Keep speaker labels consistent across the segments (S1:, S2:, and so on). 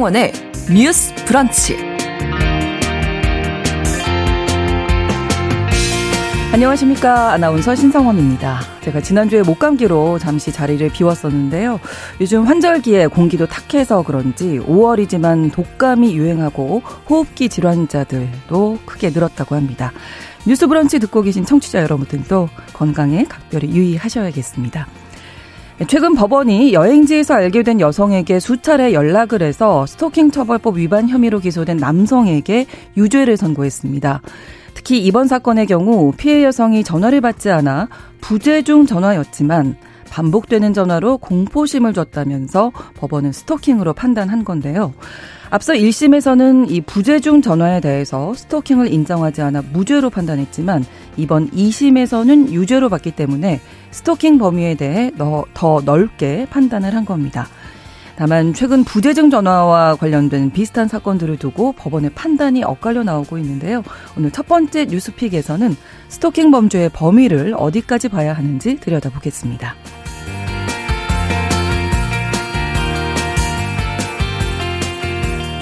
S1: 신성원의 뉴스 브런치.
S2: 안녕하십니까. 아나운서 신성원입니다. 제가 지난주에 목감기로 잠시 자리를 비웠었는데요. 요즘 환절기에 공기도 탁해서 그런지 5월이지만 독감이 유행하고 호흡기 질환자들도 크게 늘었다고 합니다. 뉴스 브런치 듣고 계신 청취자 여러분들도 건강에 각별히 유의하셔야겠습니다. 최근 법원이 여행지에서 알게 된 여성에게 수차례 연락을 해서 스토킹 처벌법 위반 혐의로 기소된 남성에게 유죄를 선고했습니다. 특히 이번 사건의 경우 피해 여성이 전화를 받지 않아 부재 중 전화였지만 반복되는 전화로 공포심을 줬다면서 법원은 스토킹으로 판단한 건데요. 앞서 1심에서는 이 부재중 전화에 대해서 스토킹을 인정하지 않아 무죄로 판단했지만 이번 2심에서는 유죄로 봤기 때문에 스토킹 범위에 대해 더 넓게 판단을 한 겁니다. 다만 최근 부재중 전화와 관련된 비슷한 사건들을 두고 법원의 판단이 엇갈려 나오고 있는데요. 오늘 첫 번째 뉴스픽에서는 스토킹 범죄의 범위를 어디까지 봐야 하는지 들여다보겠습니다.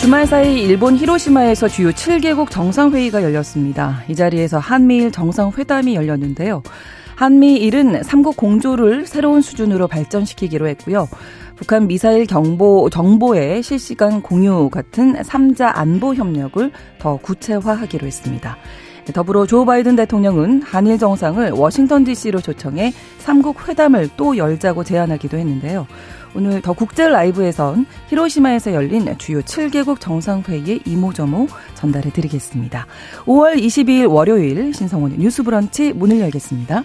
S2: 주말 사이 일본 히로시마에서 주요 7개국 정상회의가 열렸습니다. 이 자리에서 한미일 정상회담이 열렸는데요. 한미일은 삼국 공조를 새로운 수준으로 발전시키기로 했고요. 북한 미사일 경보, 정보의 실시간 공유 같은 3자 안보 협력을 더 구체화하기로 했습니다. 더불어 조 바이든 대통령은 한일 정상을 워싱턴 DC로 초청해 삼국 회담을 또 열자고 제안하기도 했는데요. 오늘 더 국제 라이브에선 히로시마에서 열린 주요 7개국 정상회의의 이모저모 전달해 드리겠습니다. 5월 22일 월요일 신성원의 뉴스 브런치 문을 열겠습니다.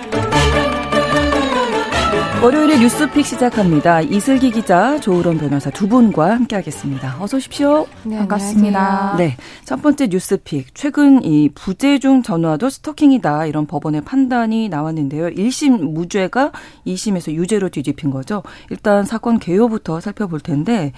S2: 월요일에 뉴스픽 시작합니다. 이슬기 기자, 조으론 변호사 두 분과 함께하겠습니다. 어서 오십시오.
S3: 네, 반갑습니다.
S2: 네, 첫 번째 뉴스픽. 최근 이 부재중 전화도 스토킹이다 이런 법원의 판단이 나왔는데요. 1심 무죄가 2심에서 유죄로 뒤집힌 거죠. 일단 사건 개요부터 살펴볼 텐데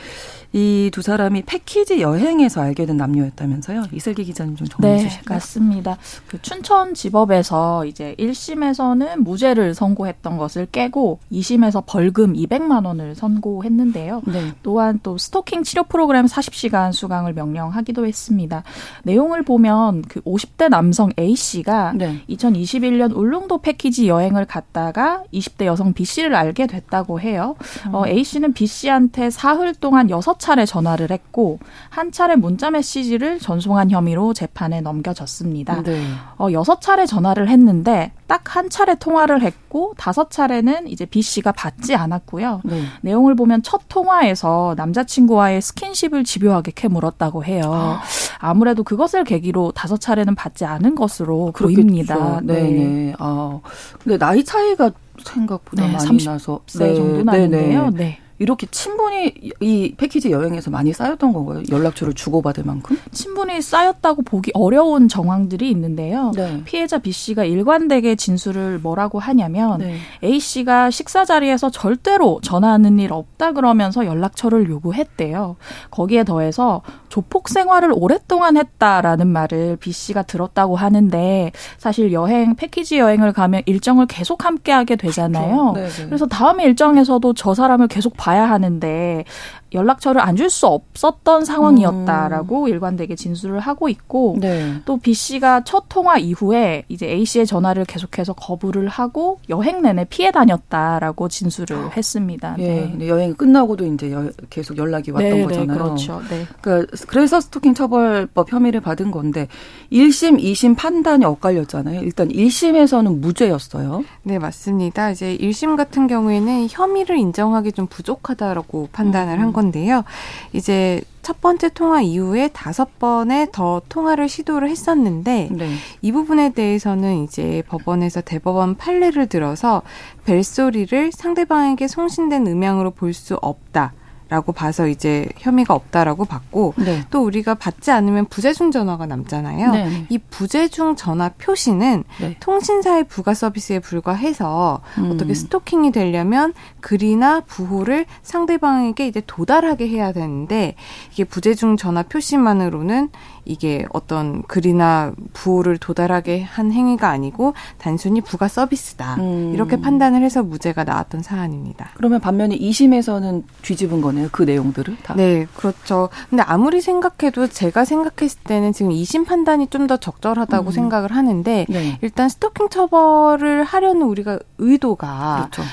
S2: 이 두 사람이 패키지 여행에서 알게 된 남녀였다면서요. 이슬기 기자님 좀 정리해
S3: 네,
S2: 주실까요?
S3: 맞습니다. 그 춘천 지법에서 이제 1심에서는 무죄를 선고했던 것을 깨고 2심에서 벌금 200만 원을 선고했는데요.
S2: 네.
S3: 또한 또 스토킹 치료 프로그램 40시간 수강을 명령하기도 했습니다. 내용을 보면 그 50대 남성 A 씨가
S2: 네.
S3: 2021년 울릉도 패키지 여행을 갔다가 20대 여성 B 씨를 알게 됐다고 해요. 어, A 씨는 B 씨한테 사흘 동안 6 차례 전화를 했고 한 차례 문자 메시지를 전송한 혐의로 재판에 넘겨졌습니다.
S2: 네.
S3: 어, 6차례 전화를 했는데 딱 한 차례 통화를 했고 다섯 차례는 이제 B 씨가 받지 않았고요.
S2: 네.
S3: 내용을 보면 첫 통화에서 남자친구와의 스킨십을 집요하게 캐물었다고 해요. 아무래도 그것을 계기로 다섯 차례는 받지 않은 것으로 보입니다.
S2: 네, 네. 아, 근데 나이 차이가 생각보다
S3: 네,
S2: 많이 나서
S3: 30세 정도 나는데요.
S2: 네.
S3: 네.
S2: 이렇게 친분이 이 패키지 여행에서 많이 쌓였던 건가요? 연락처를 주고받을 만큼?
S3: 친분이 쌓였다고 보기 어려운 정황들이 있는데요.
S2: 네.
S3: 피해자 B 씨가 일관되게 진술을 뭐라고 하냐면
S2: 네.
S3: A 씨가 식사 자리에서 절대로 전화하는 일 없다 그러면서 연락처를 요구했대요. 거기에 더해서 조폭 생활을 오랫동안 했다라는 말을 B 씨가 들었다고 하는데 사실 여행 패키지 여행을 가면 일정을 계속 함께 하게 되잖아요.
S2: 네, 네.
S3: 그래서 다음 일정에서도 저 사람을 계속 봐야 하는데 연락처를 안 줄 수 없었던 상황이었다라고 일관되게 진술을 하고 있고
S2: 네.
S3: 또 B 씨가 첫 통화 이후에 이제 A 씨의 전화를 계속해서 거부를 하고 여행 내내 피해 다녔다라고 진술을 했습니다.
S2: 예,
S3: 네.
S2: 근데 여행 끝나고도 이제 여- 계속 연락이 왔던
S3: 네,
S2: 거잖아요.
S3: 네, 그렇죠. 네.
S2: 그러니까 그래서 스토킹 처벌법 혐의를 받은 건데 1심, 2심 판단이 엇갈렸잖아요. 일단 1심에서는 무죄였어요.
S4: 네, 맞습니다. 이제 1심 같은 경우에는 혐의를 인정하기 좀 부족하다라고 판단을 한 건데 요. 이제 첫 번째 통화 이후에 다섯 번의 더 통화를 시도를 했었는데
S2: 네.
S4: 이 부분에 대해서는 이제 법원에서 대법원 판례를 들어서 벨소리를 상대방에게 송신된 음향으로 볼 수 없다. 라고 봐서 이제 혐의가 없다라고 봤고 네. 또 우리가 받지 않으면 부재중 전화가 남잖아요. 네. 이 부재중 전화 표시는 네. 통신사의 부가 서비스에 불과해서 음. 어떻게 스토킹이 되려면 글이나 부호를 상대방에게 이제 도달하게 해야 되는데 이게 부재중 전화 표시만으로는 이게 어떤 글이나 부호를 도달하게 한 행위가 아니고 단순히 부가 서비스다. 음. 이렇게 판단을 해서 무죄가 나왔던 사안입니다.
S2: 그러면 반면에 2심에서는 뒤집은 거네요. 그 내용들을 다.
S4: 네, 그렇죠. 근데 아무리 생각해도 제가 생각했을 때는 지금 2심 판단이 좀 더 적절하다고 음. 생각을 하는데 네. 일단 스토킹 처벌을 하려는 우리가 의도가 그렇죠.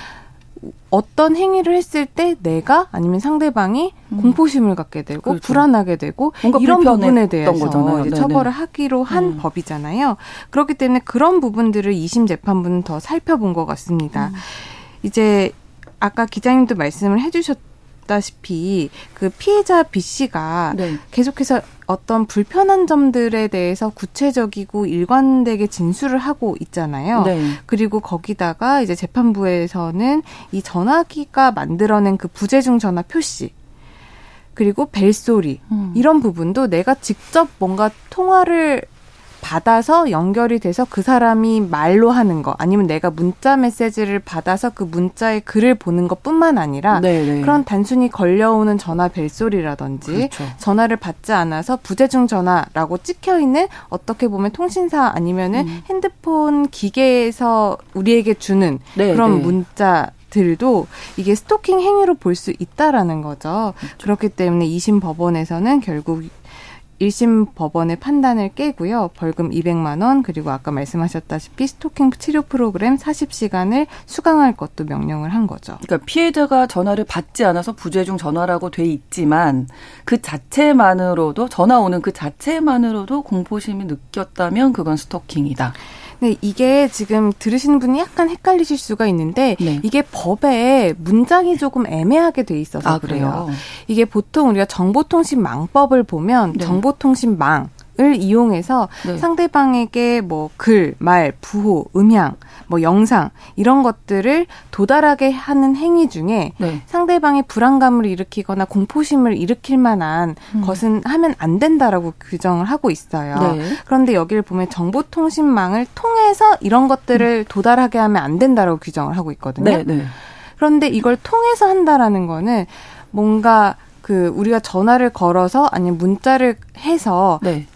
S4: 어떤 행위를 했을 때 내가 아니면 상대방이 음. 공포심을 갖게 되고 그렇죠. 불안하게 되고 이런 부분에 대해서 이제 처벌을 하기로 한 음. 법이잖아요. 그렇기 때문에 그런 부분들을 2심 재판부는 더 살펴본 것 같습니다. 음. 이제 아까 기자님도 말씀을 해주셨 아시다시피 그 피해자 B 씨가 네. 계속해서 어떤 불편한 점들에 대해서 구체적이고 일관되게 진술을 하고 있잖아요. 네. 그리고 거기다가 이제 재판부에서는 이 전화기가 만들어낸 그 부재중 전화 표시 그리고 벨소리 음. 이런 부분도 내가 직접 뭔가 통화를 받아서 연결이 돼서 그 사람이 말로 하는 거 아니면 내가 문자 메시지를 받아서 그 문자의 글을 보는 것뿐만 아니라 네네. 네. 그런 단순히 걸려오는 전화 벨소리라든지 그렇죠. 전화를 받지 않아서 부재중 전화라고 찍혀 있는 어떻게 보면 통신사 아니면은 음. 핸드폰 기계에서 우리에게 주는 네네. 그런 네. 문자 들도 이게 스토킹 행위로 볼 수 있다라는 거죠. 그렇죠. 그렇기 때문에 2심 법원에서는 결국 1심 법원의 판단을 깨고요. 벌금 200만 원 그리고 아까 말씀하셨다시피 스토킹 치료 프로그램 40시간을 수강할 것도 명령을 한 거죠.
S2: 그러니까 피해자가 전화를 받지 않아서 부재 중 전화라고 돼 있지만 그 자체만으로도 전화 오는 그 자체만으로도 공포심이 느꼈다면 그건 스토킹이다.
S4: 네, 이게 지금 들으시는 분이 약간 헷갈리실 수가 있는데 네. 이게 법에 문장이 조금 애매하게 돼 있어서 아, 그래요. 그래요. 이게 보통 우리가 정보통신망법을 보면 네. 정보통신망 을 이용해서 네. 상대방에게 뭐 글, 말, 부호, 음향, 뭐 영상 이런 것들을 도달하게 하는 행위 중에 네. 상대방의 불안감을 일으키거나 공포심을 일으킬 만한 음. 것은 하면 안 된다라고 규정을 하고 있어요. 네. 그런데 여기를 보면 정보통신망을 통해서 이런 것들을 음. 도달하게 하면 안 된다라고 규정을 하고 있거든요. 네, 네. 그런데 이걸 통해서 한다라는 거는 뭔가 그 우리가 전화를 걸어서 아니면 문자를 해서 네.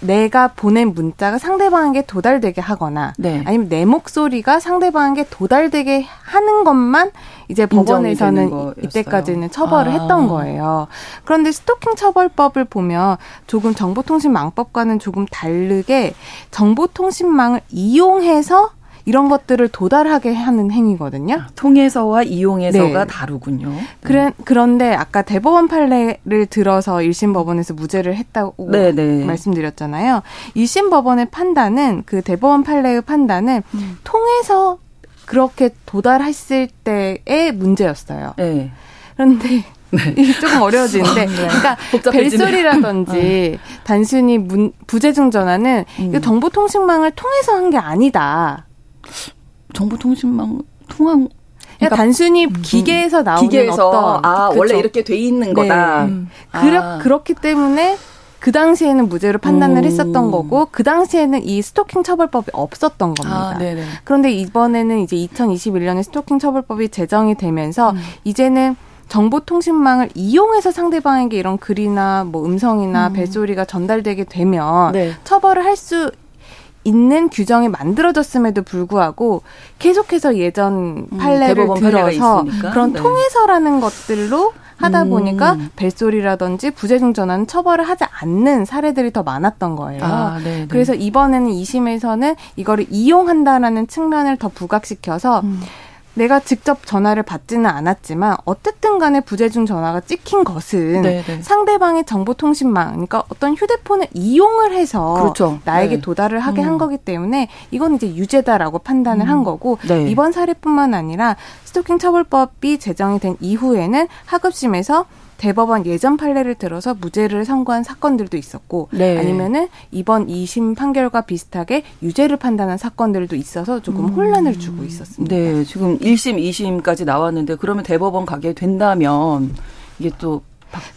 S4: 내가 보낸 문자가 상대방에게 도달되게 하거나 네. 아니면 내 목소리가 상대방에게 도달되게 하는 것만 이제 법원에서는 이때까지는 처벌을 아. 했던 거예요. 그런데 스토킹 처벌법을 보면 조금 정보통신망법과는 조금 다르게 정보통신망을 이용해서 이런 것들을 도달하게 하는 행위거든요. 아,
S2: 통해서와 이용해서가 네. 다르군요.
S4: 그래, 그런데 아까 대법원 판례를 들어서 1심 법원에서 무죄를 했다고 네네. 네. 말씀드렸잖아요. 1심 법원의 판단은 그 대법원 판례의 판단은 음. 통해서 그렇게 도달했을 때의 문제였어요. 네. 그런데 네. 이게 조금 어려워지는데, 네. 그러니까 벨소리라든지 어. 단순히 문, 부재중 전화는 음. 정보통신망을 통해서 한 게 아니다.
S2: 정보통신망 통한
S4: 그러니까 단순히 음, 기계에서 나오는 기계에서, 어떤
S2: 아 그쵸? 원래 이렇게 돼 있는 네. 거다. 음.
S4: 그렇 아. 그렇기 때문에 그 당시에는 무죄로 판단을 음. 했었던 거고 그 당시에는 이 스토킹 처벌법이 없었던 겁니다. 아, 그런데 이번에는 이제 2021년에 스토킹 처벌법이 제정이 되면서 음. 이제는 정보통신망을 이용해서 상대방에게 이런 글이나 뭐 음성이나 음. 벨소리가 전달되게 되면 네. 처벌을 할 수 있는 규정이 만들어졌음에도 불구하고 계속해서 예전 음, 판례를 음, 들어서 그런 네. 통해서라는 것들로 하다 음. 보니까 벨소리라든지 부재중 전환 처벌을 하지 않는 사례들이 더 많았던 거예요. 아, 네, 네. 그래서 이번에는 2심에서는 이거를 이용한다라는 측면을 더 부각시켜서 음. 내가 직접 전화를 받지는 않았지만 어쨌든 간에 부재중 전화가 찍힌 것은 네네. 네. 상대방의 정보통신망 그러니까 어떤 휴대폰을 이용을 해서 그렇죠. 나에게 네. 도달을 하게 음. 한 거기 때문에 이건 이제 유죄다라고 판단을 음. 한 거고 네. 이번 사례뿐만 아니라 스토킹 처벌법이 제정이 된 이후에는 하급심에서 대법원 예전 판례를 들어서 무죄를 선고한 사건들도 있었고 네. 아니면은 이번 2심 판결과 비슷하게 유죄를 판단한 사건들도 있어서 조금 음. 혼란을 주고 있었습니다.
S2: 네, 지금 1심, 2심까지 나왔는데 그러면 대법원 가게 된다면 이게 또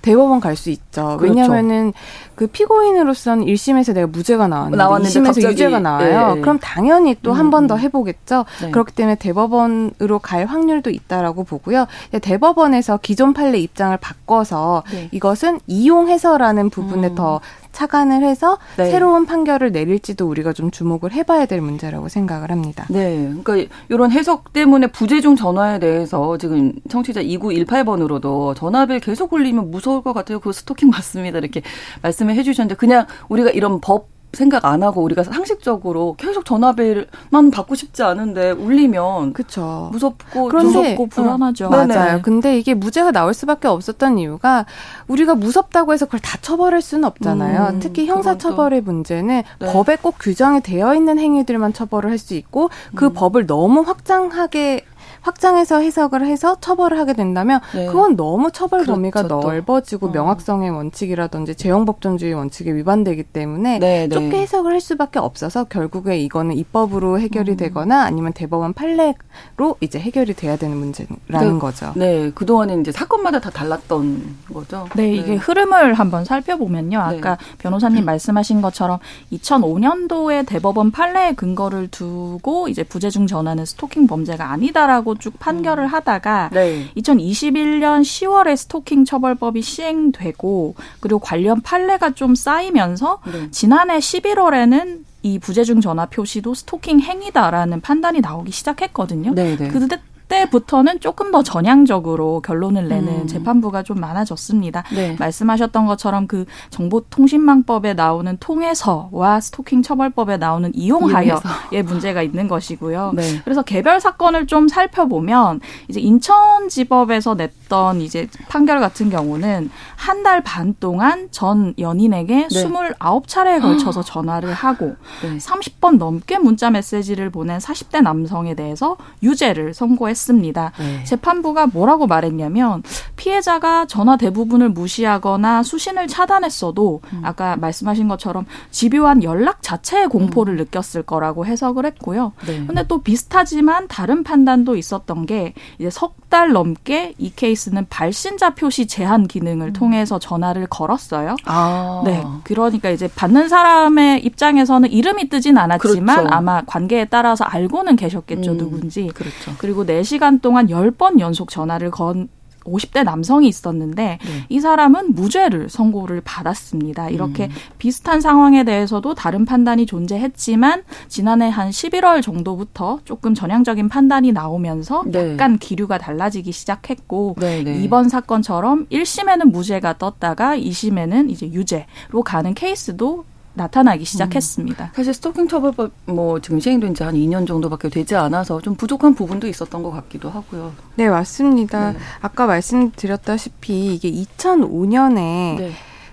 S4: 대법원 갈 수 있죠. 그렇죠. 왜냐하면은 그 피고인으로서는 1심에서 내가 무죄가 나왔는데, 나왔는데 2심에서 갑자기, 유죄가 나와요. 예, 예. 그럼 당연히 또 한 번더 음. 해보겠죠. 네. 그렇기 때문에 대법원으로 갈 확률도 있다라고 보고요. 대법원에서 기존 판례 입장을 바꿔서 네. 이것은 이용해서라는 부분에 음. 더 차관을 해서 네. 새로운 판결을 내릴지도 우리가 좀 주목을 해봐야 될 문제라고 생각을 합니다.
S2: 네. 그러니까 이런 해석 때문에 부재중 전화에 대해서 지금 청취자 2918번으로도 전화벨 계속 울리면 무서울 것 같아요. 그 스토킹 맞습니다. 이렇게 말씀을 해주셨는데 그냥 우리가 이런 법 생각 안 하고 우리가 상식적으로 계속 전화벨만 받고 싶지 않은데 울리면
S4: 그쵸.
S2: 무섭고
S4: 그런데,
S2: 무섭고 불안하죠.
S4: 어, 맞아요. 근데 이게 무죄가 나올 수밖에 없었던 이유가 우리가 무섭다고 해서 그걸 다 처벌할 수는 없잖아요. 음, 특히 형사 처벌의 문제는 네. 법에 꼭 규정이 되어 있는 행위들만 처벌을 할 수 있고 그 음. 법을 너무 확장하게 확장해서 해석을 해서 처벌을 하게 된다면 네. 그건 너무 처벌 그렇죠, 범위가 넓어지고 어. 명확성의 원칙이라든지 재형법존주의 원칙에 위반되기 때문에 네, 네. 좁게 해석을 할 수밖에 없어서 결국에 이거는 입법으로 해결이 음. 되거나 아니면 대법원 판례로 이제 해결이 돼야 되는 문제라는 그, 거죠.
S2: 네, 그동안에 이제 사건마다 다 달랐던 거죠.
S3: 네, 네. 이게 흐름을 한번 살펴보면요. 네. 아까 변호사님 말씀하신 것처럼 2005년도에 대법원 판례의 근거를 두고 이제 부재중 전화는 스토킹 범죄가 아니다라고 쭉 판결을 음. 하다가 네. 2021년 10월에 스토킹 처벌법이 시행되고 그리고 관련 판례가 좀 쌓이면서 네. 지난해 11월에는 이 부재중 전화 표시도 스토킹 행위다라는 판단이 나오기 시작했거든요. 네네. 네. 그때 때부터는 조금 더 전향적으로 결론을 내는 음. 재판부가 좀 많아졌습니다. 네. 말씀하셨던 것처럼 그 정보통신망법에 나오는 통해서와 스토킹 처벌법에 나오는 이용하여의 문제가 있는 것이고요. 네. 그래서 개별 사건을 좀 살펴보면 이제 인천지법에서 냈던 이제 판결 같은 경우는 한 달 반 동안 전 연인에게 네. 29차례에 걸쳐서 전화를 하고 네. 30번 넘게 문자 메시지를 보낸 40대 남성에 대해서 유죄를 선고했습니다. 했습니다. 네. 재판부가 뭐라고 말했냐면 피해자가 전화 대부분을 무시하거나 수신을 차단했어도 음. 아까 말씀하신 것처럼 집요한 연락 자체의 공포를 음. 느꼈을 거라고 해석을 했고요. 네. 근데 또 비슷하지만 다른 판단도 있었던 게 이제 석 달 넘게 이 케이스는 발신자 표시 제한 기능을 음. 통해서 전화를 걸었어요. 아. 네. 그러니까 이제 받는 사람의 입장에서는 이름이 뜨진 않았지만 그렇죠. 아마 관계에 따라서 알고는 계셨겠죠, 음. 누군지. 그렇죠. 그리고 4시간 동안 10번 연속 전화를 건 50대 남성이 있었는데 네. 이 사람은 무죄를 선고를 받았습니다. 이렇게 음. 비슷한 상황에 대해서도 다른 판단이 존재했지만 지난해 한 11월 정도부터 조금 전향적인 판단이 나오면서 네. 약간 기류가 달라지기 시작했고 네, 네. 이번 사건처럼 1심에는 무죄가 떴다가 2심에는 이제 유죄로 가는 케이스도 나타나기 시작했습니다. 음.
S2: 사실 스토킹 처벌법 뭐 지금 시행된 지 한 2년 정도밖에 되지 않아서 좀 부족한 부분도 있었던 것 같기도 하고요.
S4: 네, 맞습니다. 네. 아까 말씀드렸다시피 이게 2005년에 네.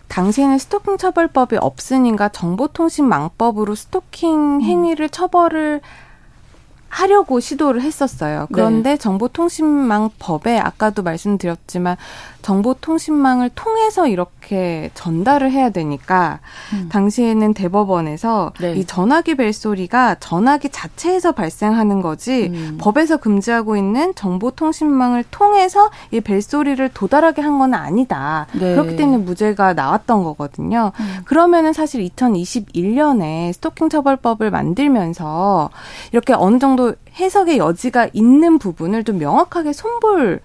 S4: 당시에는 스토킹 처벌법이 없으니까 정보통신망법으로 스토킹 음. 행위를 음. 처벌을 하려고 시도를 했었어요. 그런데 네. 정보통신망 법에 아까도 말씀드렸지만 정보통신망을 통해서 이렇게 전달을 해야 되니까 음. 당시에는 대법원에서 네. 이 전화기 벨소리가 전화기 자체에서 발생하는 거지 음. 법에서 금지하고 있는 정보통신망을 통해서 이 벨소리를 도달하게 한 건 아니다. 네. 그렇기 때문에 무죄가 나왔던 거거든요. 음. 그러면은 사실 2021년에 스토킹 처벌법을 만들면서 이렇게 어느 정도 해석의 여지가 있는 부분을 좀 명확하게 손볼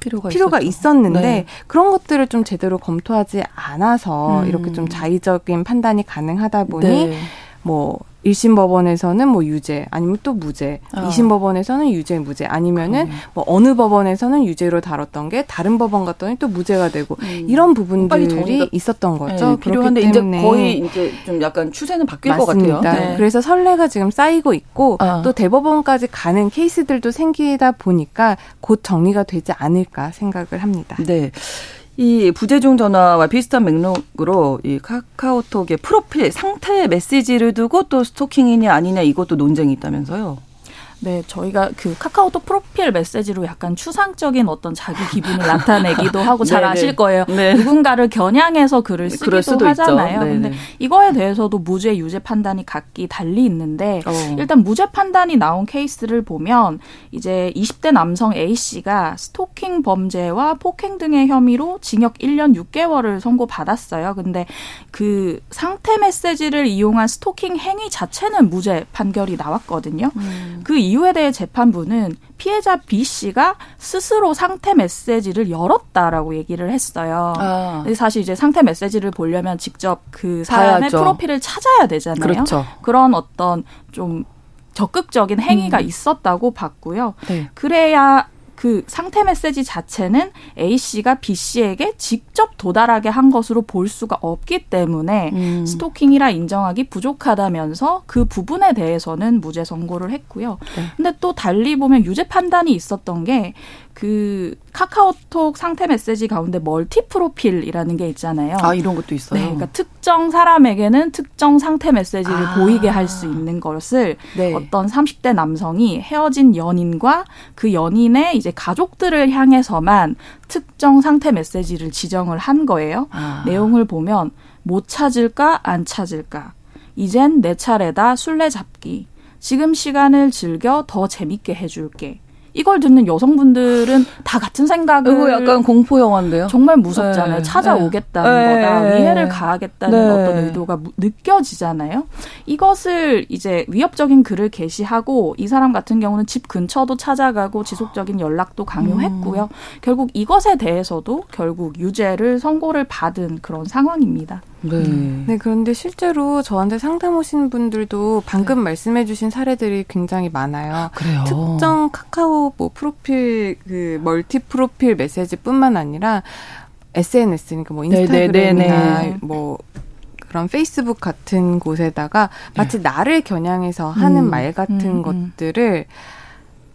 S4: 필요가, 필요가 있었는데 네. 그런 것들을 좀 제대로 검토하지 않아서 음. 이렇게 좀 자의적인 판단이 가능하다 보니 네. 뭐 1심 법원에서는 뭐 유죄 아니면 또 무죄, 어. 2심 법원에서는 유죄 무죄 아니면은 그러네. 뭐 어느 법원에서는 유죄로 다뤘던 게 다른 법원 갔더니 또 무죄가 되고 음. 이런 부분들이 있었던 거죠. 네,
S2: 필요한데 이제 거의 이제 좀 약간 추세는 바뀔 맞습니다. 것 같아요.
S4: 네. 그래서 선례가 지금 쌓이고 있고 어. 또 대법원까지 가는 케이스들도 생기다 보니까 곧 정리가 되지 않을까 생각을 합니다.
S2: 네. 이 부재중 전화와 비슷한 맥락으로 이 카카오톡의 프로필 상태 메시지를 두고 또 스토킹이냐 아니냐 이것도 논쟁이 있다면서요.
S3: 네, 저희가 그 카카오톡 프로필 메시지로 약간 추상적인 어떤 자기 기분을 나타내기도 하고 잘. 아실 거예요. 네. 누군가를 겨냥해서 글을 쓰기도 하잖아요. 네, 근데 이거에 대해서도 무죄 유죄 판단이 각기 달리 있는데 어. 일단 무죄 판단이 나온 케이스를 보면 이제 20대 남성 A 씨가 스토킹 범죄와 폭행 등의 혐의로 징역 1년 6개월을 선고받았어요. 근데 그 상태 메시지를 이용한 스토킹 행위 자체는 무죄 판결이 나왔거든요. 음. 그 이유에 대해 재판부는 피해자 B 씨가 스스로 상태 메시지를 열었다라고 얘기를 했어요. 아. 사실 이제 상태 메시지를 보려면 직접 그 사람의 봐야죠. 프로필을 찾아야 되잖아요. 그렇죠. 그런 어떤 좀 적극적인 행위가 음. 있었다고 봤고요. 네. 그래야 그 상태 메시지 자체는 A 씨가 B 씨에게 직접 도달하게 한 것으로 볼 수가 없기 때문에 음. 스토킹이라 인정하기 부족하다면서 그 부분에 대해서는 무죄 선고를 했고요. 네. 근데 또 달리 보면 유죄 판단이 있었던 게 그 카카오톡 상태 메시지 가운데 멀티 프로필이라는 게 있잖아요.
S2: 아 이런 것도 있어요.
S3: 네, 그러니까 특정 사람에게는 특정 상태 메시지를 아. 보이게 할 수 있는 것을 네. 어떤 30대 남성이 헤어진 연인과 그 연인의 이제 가족들을 향해서만 특정 상태 메시지를 지정을 한 거예요. 아. 내용을 보면 못 찾을까 안 찾을까. 이젠 내 차례다 술래 잡기. 지금 시간을 즐겨 더 재밌게 해줄게. 이걸 듣는 여성분들은 다 같은 생각을
S2: 이거 약간 공포 영화인데요.
S3: 정말 무섭잖아요. 네. 찾아오겠다는 네. 거다. 네. 위해를 가하겠다는 네. 어떤 의도가 느껴지잖아요. 이것을 이제 위협적인 글을 게시하고 이 사람 같은 경우는 집 근처도 찾아가고 지속적인 연락도 강요했고요. 음. 결국 이것에 대해서도 결국 유죄를 선고를 받은 그런 상황입니다.
S4: 네. 네, 그런데 실제로 저한테 상담 오신 분들도 방금 네. 말씀해 주신 사례들이 굉장히 많아요. 아,
S2: 그래요.
S4: 특정 카카오 뭐 프로필 그 멀티 프로필 메시지뿐만 아니라 SNS 그러니까 뭐 네, 네, 인스타그램이나 네네네. 뭐 그런 페이스북 같은 곳에다가 마치 네. 나를 겨냥해서 하는 음. 말 같은 음, 음. 것들을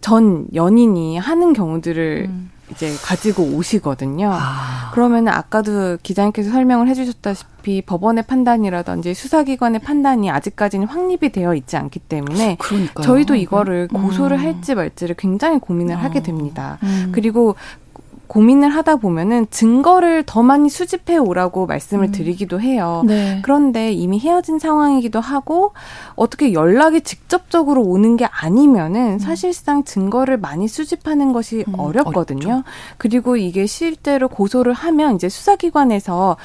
S4: 전 연인이 하는 경우들을 음. 이제 가지고 오시거든요. 아. 그러면 아까도 기자님께서 설명을 해주셨다시피 법원의 판단이라든지 수사기관의 판단이 아직까지는 확립이 되어 있지 않기 때문에 그러니까요. 저희도 이거를 음. 고소를 할지 말지를 굉장히 고민을 어. 하게 됩니다. 음. 그리고 고민을 하다 보면은 증거를 더 많이 수집해 오라고 말씀을 음. 드리기도 해요. 네. 그런데 이미 헤어진 상황이기도 하고 어떻게 연락이 직접적으로 오는 게 아니면은 음. 사실상 증거를 많이 수집하는 것이 음. 어렵거든요. 어렵죠. 그리고 이게 실제로 고소를 하면 이제 수사기관에서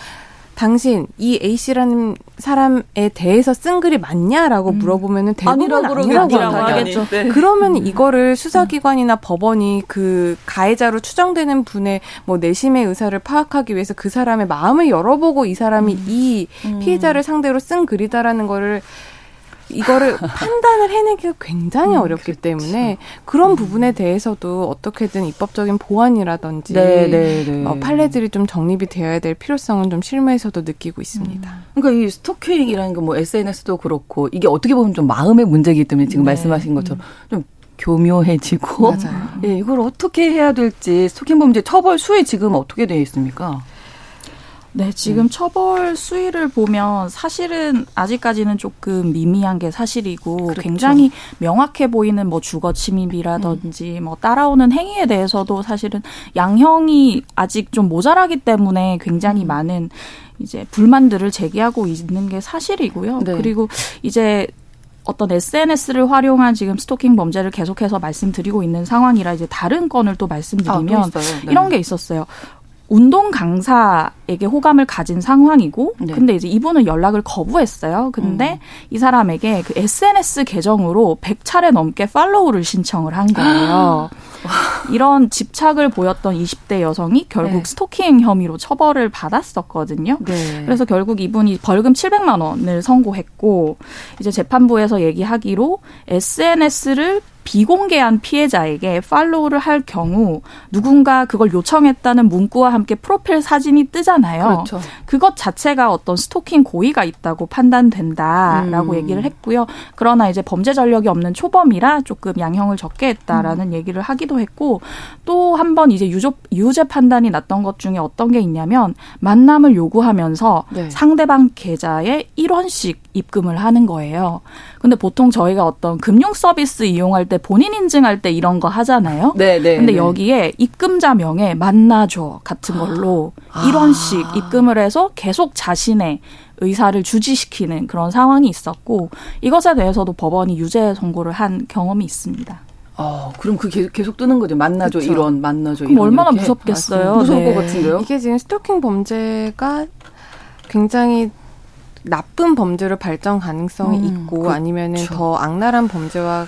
S4: 당신 이 A 씨라는 사람에 대해서 쓴 글이 맞냐라고 음. 물어보면은 대부분 아니라고, 아니라고 하겠죠. 네. 그러면 음. 이거를 수사기관이나 법원이 그 가해자로 추정되는 분의 뭐 내심의 의사를 파악하기 위해서 그 사람의 마음을 열어보고 이 사람이 음. 이 음. 피해자를 상대로 쓴 글이다라는 거를 이거를 판단을 해내기가 굉장히 음, 어렵기 그렇죠. 때문에 그런 음. 부분에 대해서도 어떻게든 입법적인 보완이라든지 네, 네, 네. 어, 판례들이 좀 정립이 되어야 될 필요성은 좀 실무에서도 느끼고 있습니다. 음.
S2: 그러니까 이 스토킹이라는 게 뭐 SNS도 그렇고 이게 어떻게 보면 좀 마음의 문제이기 때문에 지금 네. 말씀하신 것처럼 음. 좀 교묘해지고 맞아요. 예, 이걸 어떻게 해야 될지 스토킹 범죄 처벌 수위 지금 어떻게 되어 있습니까?
S3: 네, 지금 음. 처벌 수위를 보면 사실은 아직까지는 조금 미미한 게 사실이고 그렇죠. 굉장히 명확해 보이는 뭐 주거 침입이라든지 음. 뭐 따라오는 행위에 대해서도 사실은 양형이 아직 좀 모자라기 때문에 굉장히 음. 많은 이제 불만들을 제기하고 있는 게 사실이고요. 네. 그리고 이제 어떤 SNS를 활용한 지금 스토킹 범죄를 계속해서 말씀드리고 있는 상황이라 이제 다른 건을 또 말씀드리면 아, 또 네. 이런 게 있었어요. 운동 강사에게 호감을 가진 상황이고 네. 근데 이제 이분은 연락을 거부했어요. 근데 음. 이 사람에게 그 SNS 계정으로 100차례 넘게 팔로우를 신청을 한 거예요. 이런 집착을 보였던 20대 여성이 결국 네. 스토킹 혐의로 처벌을 받았었거든요. 네. 그래서 결국 이분이 벌금 700만 원을 선고했고 이제 재판부에서 얘기하기로 SNS를 비공개한 피해자에게 팔로우를 할 경우 누군가 그걸 요청했다는 문구와 함께 프로필 사진이 뜨잖아요. 그렇죠. 그것 자체가 어떤 스토킹 고의가 있다고 판단된다라고 음. 얘기를 했고요. 그러나 이제 범죄 전력이 없는 초범이라 조금 양형을 적게 했다라는 음. 얘기를 하기 하기도 했고 또 한 번 이제 유조, 유죄 판단이 났던 것 중에 어떤 게 있냐면 만남을 요구하면서 네. 상대방 계좌에 1원씩 입금을 하는 거예요. 근데 보통 저희가 어떤 금융 서비스 이용할 때 본인 인증할 때 이런 거 하잖아요. 네, 네. 근데 네. 여기에 입금자 명에 만나줘 같은 걸로 아. 1원씩 입금을 해서 계속 자신의 의사를 주지시키는 그런 상황이 있었고 이것에 대해서도 법원이 유죄 선고를 한 경험이 있습니다.
S2: 어, 그럼 그 계속, 계속 뜨는 거죠. 만나죠, 그쵸. 이런, 만나죠,
S3: 이런. 얼마나 이렇게. 무섭겠어요. 아,
S2: 무서울 네. 것 같은데요?
S4: 이게 지금 스토킹 범죄가 굉장히 나쁜 범죄로 발전 가능성이 음, 있고 그렇죠. 아니면은 더 악랄한 범죄와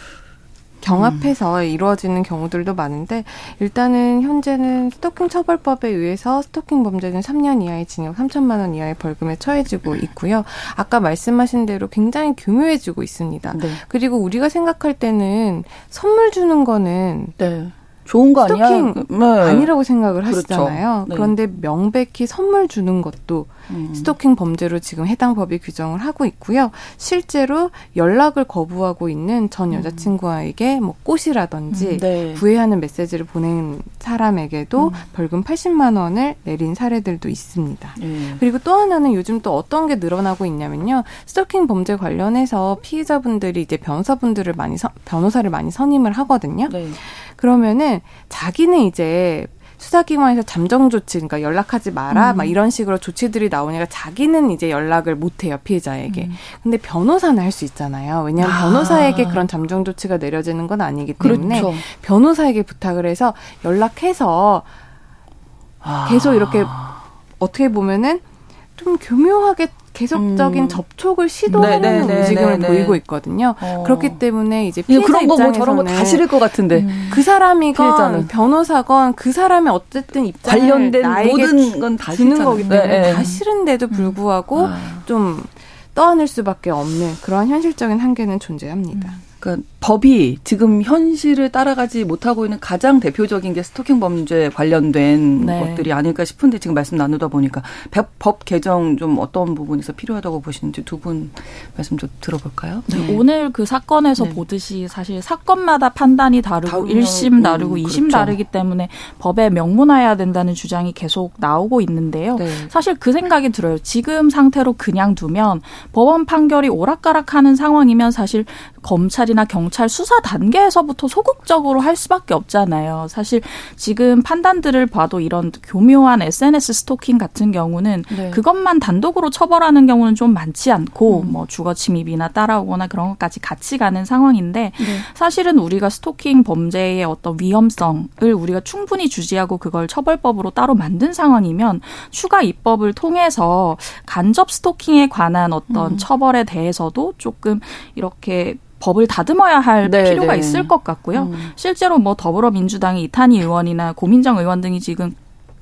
S4: 경합해서 음. 이루어지는 경우들도 많은데 일단은 현재는 스토킹 처벌법에 의해서 스토킹 범죄는 3년 이하의 징역 3천만 원 이하의 벌금에 처해지고 있고요. 아까 말씀하신 대로 굉장히 교묘해지고 있습니다. 네. 그리고 우리가 생각할 때는 선물 주는 거는 네.
S2: 좋은 거 아니야?
S4: 네. 아니라고 생각을 그렇죠. 하시잖아요. 네. 그런데 명백히 선물 주는 것도 음. 스토킹 범죄로 지금 해당 법이 규정을 하고 있고요. 실제로 연락을 거부하고 있는 전 음. 여자친구에게 뭐 꽃이라든지 음, 네. 구애하는 메시지를 보낸 사람에게도 음. 벌금 80만 원을 내린 사례들도 있습니다. 네. 그리고 또 하나는 요즘 또 어떤 게 늘어나고 있냐면요. 스토킹 범죄 관련해서 피해자분들이 이제 변호사분들을 많이 서, 변호사를 많이 선임을 하거든요. 네. 그러면은 자기는 이제 수사기관에서 잠정 조치, 그러니까 연락하지 마라, 음. 막 이런 식으로 조치들이 나오니까 자기는 이제 연락을 못 해요, 피해자에게. 음. 근데 변호사는 할 수 있잖아요. 왜냐하면 아. 변호사에게 그런 잠정 조치가 내려지는 건 아니기 때문에 그렇죠. 변호사에게 부탁을 해서 연락해서 아. 계속 이렇게 어떻게 보면은 좀 교묘하게 계속적인 음. 접촉을 시도하는 네, 네, 네 움직임을 네, 네, 보이고 있거든요. 어. 그렇기 때문에 이제 피해자
S2: 그런
S4: 거 뭐
S2: 저런 거 다 싫을 것 같은데 음.
S4: 그 사람이건 피해자는. 변호사건 그 사람의 어쨌든 입장을
S2: 관련된 모든 건 다
S4: 주는 거기 때문에 다 싫은데도 음. 불구하고 음. 좀 떠안을 수밖에 없는 그런 현실적인 한계는 존재합니다. 음.
S2: 그러니까 법이 지금 현실을 따라가지 못하고 있는 가장 대표적인 게 스토킹 범죄 관련된 네. 것들이 아닐까 싶은데 지금 말씀 나누다 보니까 법 개정 좀 어떤 부분에서 필요하다고 보시는지 두 분 말씀 좀 들어볼까요?
S3: 네. 네. 오늘 그 사건에서 네. 보듯이 사실 사건마다 판단이 다르고 일심 다르고 음, 이심 그렇죠. 다르기 때문에 법에 명문화해야 된다는 주장이 계속 나오고 있는데요. 네. 사실 그 생각이 들어요. 지금 상태로 그냥 두면 법원 판결이 오락가락하는 상황이면 사실 검찰이나 경찰 수사 단계에서부터 소극적으로 할 수밖에 없잖아요. 사실 지금 판단들을 봐도 이런 교묘한 SNS 스토킹 같은 경우는 네. 그것만 단독으로 처벌하는 경우는 좀 많지 않고 음. 뭐 주거 침입이나 따라오거나 그런 것까지 같이 가는 상황인데 네. 사실은 우리가 스토킹 범죄의 어떤 위험성을 우리가 충분히 주지하고 그걸 처벌법으로 따로 만든 상황이면 추가 입법을 통해서 간접 스토킹에 관한 어떤 음. 처벌에 대해서도 조금 이렇게 법을 다듬어야 할 네, 필요가 네. 있을 것 같고요. 음. 실제로 뭐 더불어민주당의 이탄희 의원이나 고민정 의원 등이 지금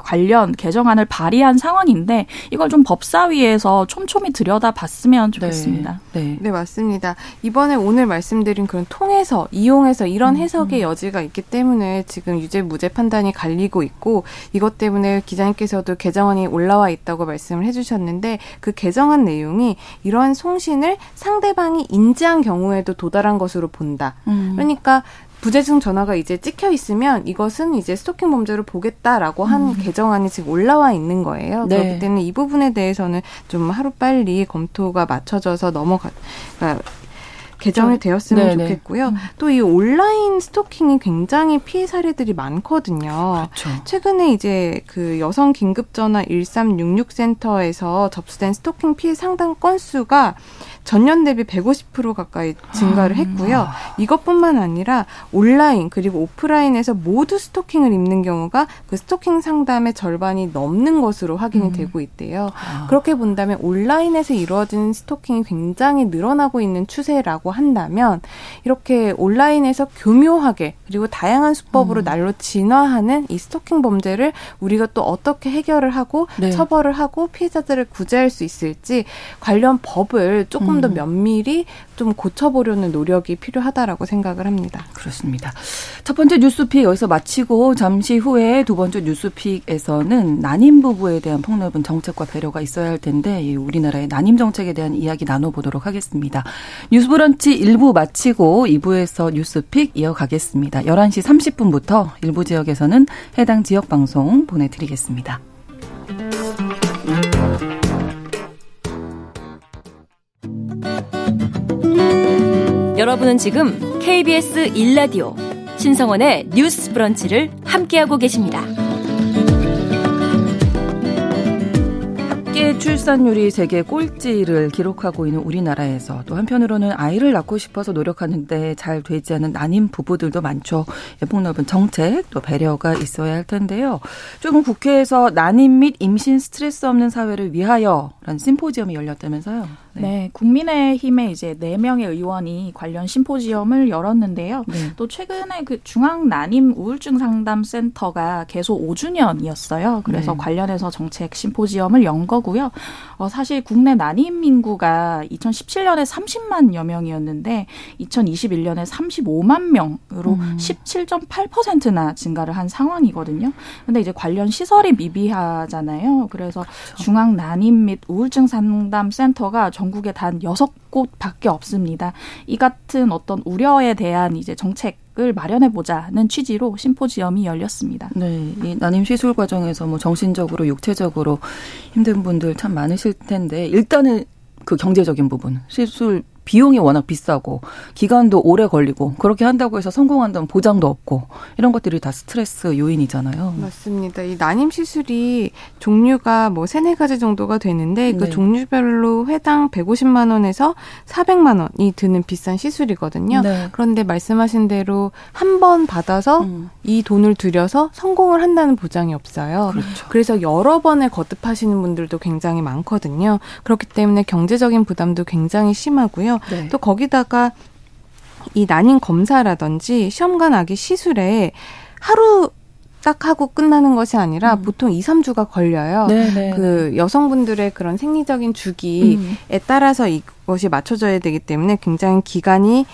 S3: 관련 개정안을 발의한 상황인데 이걸 좀 법사위에서 촘촘히 들여다봤으면 좋겠습니다.
S4: 네. 네. 네, 맞습니다. 이번에 오늘 말씀드린 그런 통해서 이용해서 이런 음, 해석의 음. 여지가 있기 때문에 지금 유죄 무죄 판단이 갈리고 있고 이것 때문에 기자님께서도 개정안이 올라와 있다고 말씀을 해주셨는데 그 개정안 내용이 이러한 송신을 상대방이 인지한 경우에도 도달한 것으로 본다. 음. 그러니까 부재중 전화가 이제 찍혀 있으면 이것은 이제 스토킹 범죄로 보겠다라고 한 음. 개정안이 지금 올라와 있는 거예요. 네. 그렇기 때문에 이 부분에 대해서는 좀 하루 빨리 검토가 마쳐져서 넘어가 그러니까 개정이 되었으면 네네. 좋겠고요. 음. 또 이 온라인 스토킹이 굉장히 피해 사례들이 많거든요. 그렇죠. 최근에 이제 그 여성 긴급 전화 1366 센터에서 접수된 스토킹 피해 상담 건수가 전년 대비 150% 가까이 증가를 아. 했고요. 이것뿐만 아니라 온라인 그리고 오프라인에서 모두 스토킹을 입는 경우가 그 스토킹 상담의 절반이 넘는 것으로 확인이 음. 되고 있대요. 아. 그렇게 본다면 온라인에서 이루어진 스토킹이 굉장히 늘어나고 있는 추세라고 한다면 이렇게 온라인에서 교묘하게 그리고 다양한 수법으로 음. 날로 진화하는 이 스토킹 범죄를 우리가 또 어떻게 해결을 하고 네. 처벌을 하고 피해자들을 구제할 수 있을지 관련 법을 조금 조금 더 음. 면밀히 좀 고쳐보려는 노력이 필요하다라고 생각을 합니다.
S2: 그렇습니다. 첫 번째 뉴스픽 여기서 마치고 잠시 후에 두 번째 뉴스픽에서는 난임 부부에 대한 폭넓은 정책과 배려가 있어야 할 텐데 우리나라의 난임 정책에 대한 이야기 나눠보도록 하겠습니다. 뉴스브런치 1부 마치고 2부에서 뉴스픽 이어가겠습니다. 11시 30분부터 일부 지역에서는 해당 지역 방송 보내드리겠습니다.
S1: 여러분은 지금 KBS 1라디오 신성원의 뉴스 브런치를 함께하고 계십니다.
S2: 합계 출산율이 세계 꼴찌를 기록하고 있는 우리나라에서 또 한편으로는 아이를 낳고 싶어서 노력하는데 잘 되지 않은 난임 부부들도 많죠. 폭넓은 정책 또 배려가 있어야 할 텐데요. 조금 국회에서 난임 및 임신 스트레스 없는 사회를 위하여라는 심포지엄이 열렸다면서요.
S3: 네. 네. 국민의힘의 이제 네 명의 의원이 관련 심포지엄을 열었는데요. 네. 또 최근에 그 중앙 난임 우울증 상담 센터가 개소 5주년이었어요. 그래서 네. 관련해서 정책 심포지엄을 연 거고요. 어, 사실 국내 난임 인구가 2017년에 30만여 명이었는데 2021년에 35만 명으로 음. 17.8%나 증가를 한 상황이거든요. 근데 이제 관련 시설이 미비하잖아요. 그래서 그렇죠. 중앙 난임 및 우울증 상담 센터가 정 전국에 단 여섯 곳밖에 없습니다. 이 같은 어떤 우려에 대한 이제 정책 을 마련해 보자는 취지로 심포지엄이 열렸습니다.
S2: 네, 이 난임 시술 과정에서 뭐 정신적으로 육체적으로 힘든 분들 참 많으실 텐데 일단은 그 경제적인 부분 시술 비용이 워낙 비싸고 기간도 오래 걸리고 그렇게 한다고 해서 성공한다는 보장도 없고 이런 것들이 다 스트레스 요인이잖아요.
S4: 맞습니다. 이 난임 시술이 종류가 뭐 세네 가지 정도가 되는데 그 네. 종류별로 회당 150만 원에서 400만 원이 드는 비싼 시술이거든요. 네. 그런데 말씀하신 대로 한 번 받아서 음. 이 돈을 들여서 성공을 한다는 보장이 없어요. 그렇죠. 그래서 여러 번을 거듭하시는 분들도 굉장히 많거든요. 그렇기 때문에 경제적인 부담도 굉장히 심하고요. 네. 또 거기다가 이 난임 검사라든지 시험관 아기 시술에 하루 딱 하고 끝나는 것이 아니라 음. 보통 2, 3주가 걸려요. 네네. 네. 그 여성분들의 그런 생리적인 주기에 음. 따라서 이것이 맞춰져야 되기 때문에 굉장히 기간이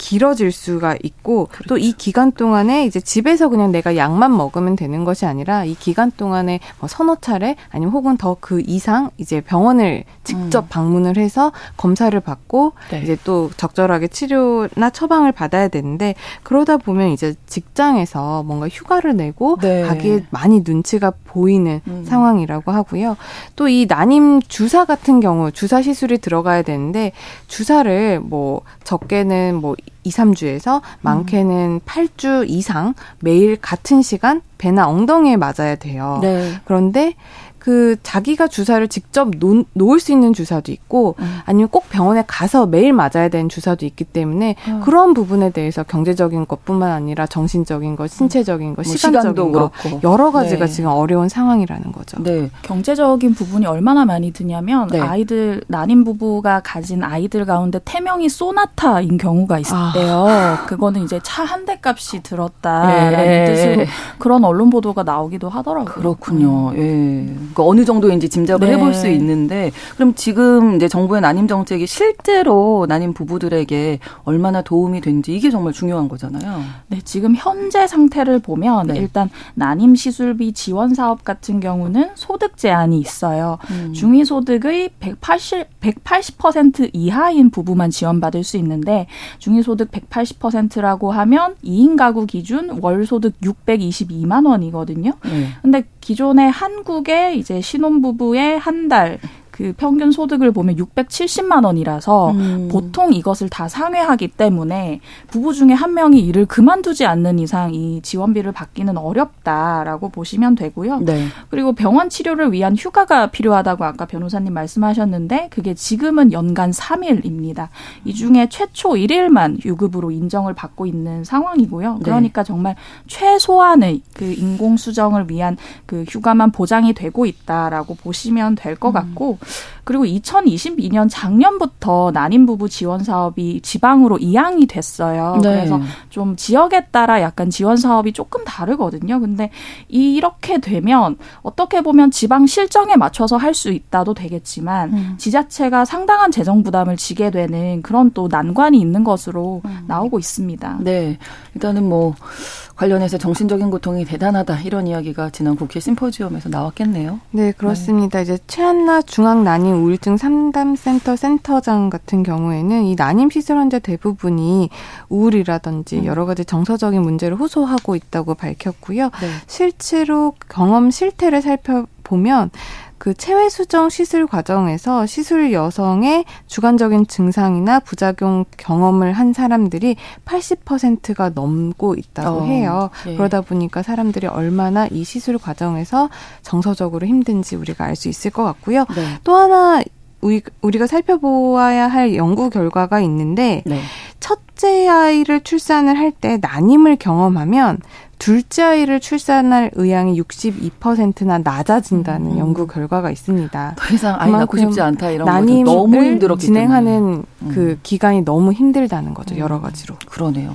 S4: 길어질 수가 있고 그렇죠. 또이 기간 동안에 이제 집에서 그냥 내가 약만 먹으면 되는 것이 아니라 이 기간 동안에 뭐 서너 차례 아니면 혹은 더 그 이상 이제 병원을 직접 음. 방문을 해서 검사를 받고 네. 이제 또 적절하게 치료나 처방을 받아야 되는데 그러다 보면 이제 직장에서 뭔가 휴가를 내고 네. 가기에 많이 눈치가 보이는 음. 상황이라고 하고요. 또 이 난임 주사 같은 경우 주사 시술이 들어가야 되는데 주사를 뭐 적게는 뭐 2, 3주에서 많게는 음. 8주 이상 매일 같은 시간 배나 엉덩이에 맞아야 돼요. 네. 그런데 그 자기가 주사를 직접 놓, 놓을 수 있는 주사도 있고 음. 아니면 꼭 병원에 가서 매일 맞아야 되는 주사도 있기 때문에 음. 그런 부분에 대해서 경제적인 것뿐만 아니라 정신적인 것, 신체적인 것, 뭐 시간적인 것 그렇고. 여러 가지가 네. 지금 어려운 상황이라는 거죠.
S3: 네. 경제적인 부분이 얼마나 많이 드냐면 네. 아이들 난임 부부가 가진 아이들 가운데 태명이 소나타인 경우가 있대요. 아. 그거는 이제 차 한 대 값이 들었다라는 네. 뜻으로 그런 언론 보도가 나오기도 하더라고요.
S2: 그렇군요. 예. 그러니까 어느 정도인지 짐작을 네. 해볼 수 있는데 그럼 지금 이제 정부의 난임 정책이 실제로 난임 부부들에게 얼마나 도움이 된지 이게 정말 중요한 거잖아요.
S3: 네, 지금 현재 상태를 보면 네. 일단 난임 시술비 지원 사업 같은 경우는 소득 제한이 있어요. 음. 중위 소득의 180 180% 이하인 부부만 지원받을 수 있는데 중위 소득 180%라고 하면 2인 가구 기준 월 소득 622만 원이거든요. 네. 근데 기존에 한국의 이제 신혼부부의 한 달 그 평균 소득을 보면 670만 원이라서 음. 보통 이것을 다 상회하기 때문에 부부 중에 한 명이 일을 그만두지 않는 이상 이 지원비를 받기는 어렵다라고 보시면 되고요. 네. 그리고 병원 치료를 위한 휴가가 필요하다고 아까 변호사님 말씀하셨는데 그게 지금은 연간 3일입니다. 이 중에 최초 1일만 유급으로 인정을 받고 있는 상황이고요. 네. 그러니까 네. 정말 최소한의 그 인공 수정을 위한 그 휴가만 보장이 되고 있다라고 보시면 될것 음. 같고 그리고 2022년 작년부터 난임 부부 지원 사업이 지방으로 이양이 됐어요. 네. 그래서 좀 지역에 따라 약간 지원 사업이 조금 다르거든요. 근데 이렇게 되면 어떻게 보면 지방 실정에 맞춰서 할 수 있다도 되겠지만 음. 지자체가 상당한 재정 부담을 지게 되는 그런 또 난관이 있는 것으로 음. 나오고 있습니다.
S2: 네. 일단은 뭐 관련해서 정신적인 고통이 대단하다 이런 이야기가 지난 국회 심포지엄에서 나왔겠네요.
S4: 네, 그렇습니다. 네. 이제 최한나 중앙 난임 우울증 상담 센터 센터장 같은 경우에는 이 난임 시설 환자 대부분이 우울이라든지 음. 여러 가지 정서적인 문제를 호소하고 있다고 밝혔고요. 네. 실제로 경험 실태를 살펴보면 그 체외 수정 시술 과정에서 시술 여성의 주관적인 증상이나 부작용 경험을 한 사람들이 80%가 넘고 있다고 어, 해요. 예. 그러다 보니까 사람들이 얼마나 이 시술 과정에서 정서적으로 힘든지 우리가 알 수 있을 것 같고요. 네. 또 하나 우리, 우리가 살펴보아야 할 연구 결과가 있는데 네. 첫째 아이를 출산을 할 때 난임을 경험하면 둘째 아이를 출산할 의향이 62%나 낮아진다는 음. 연구 결과가 있습니다.
S2: 더 이상 아이 낳고 싶지 않다 이런
S4: 난임을 너무 힘들었기 진행하는 음. 그 기간이 너무 힘들다는 거죠. 여러 음. 가지로.
S2: 그러네요.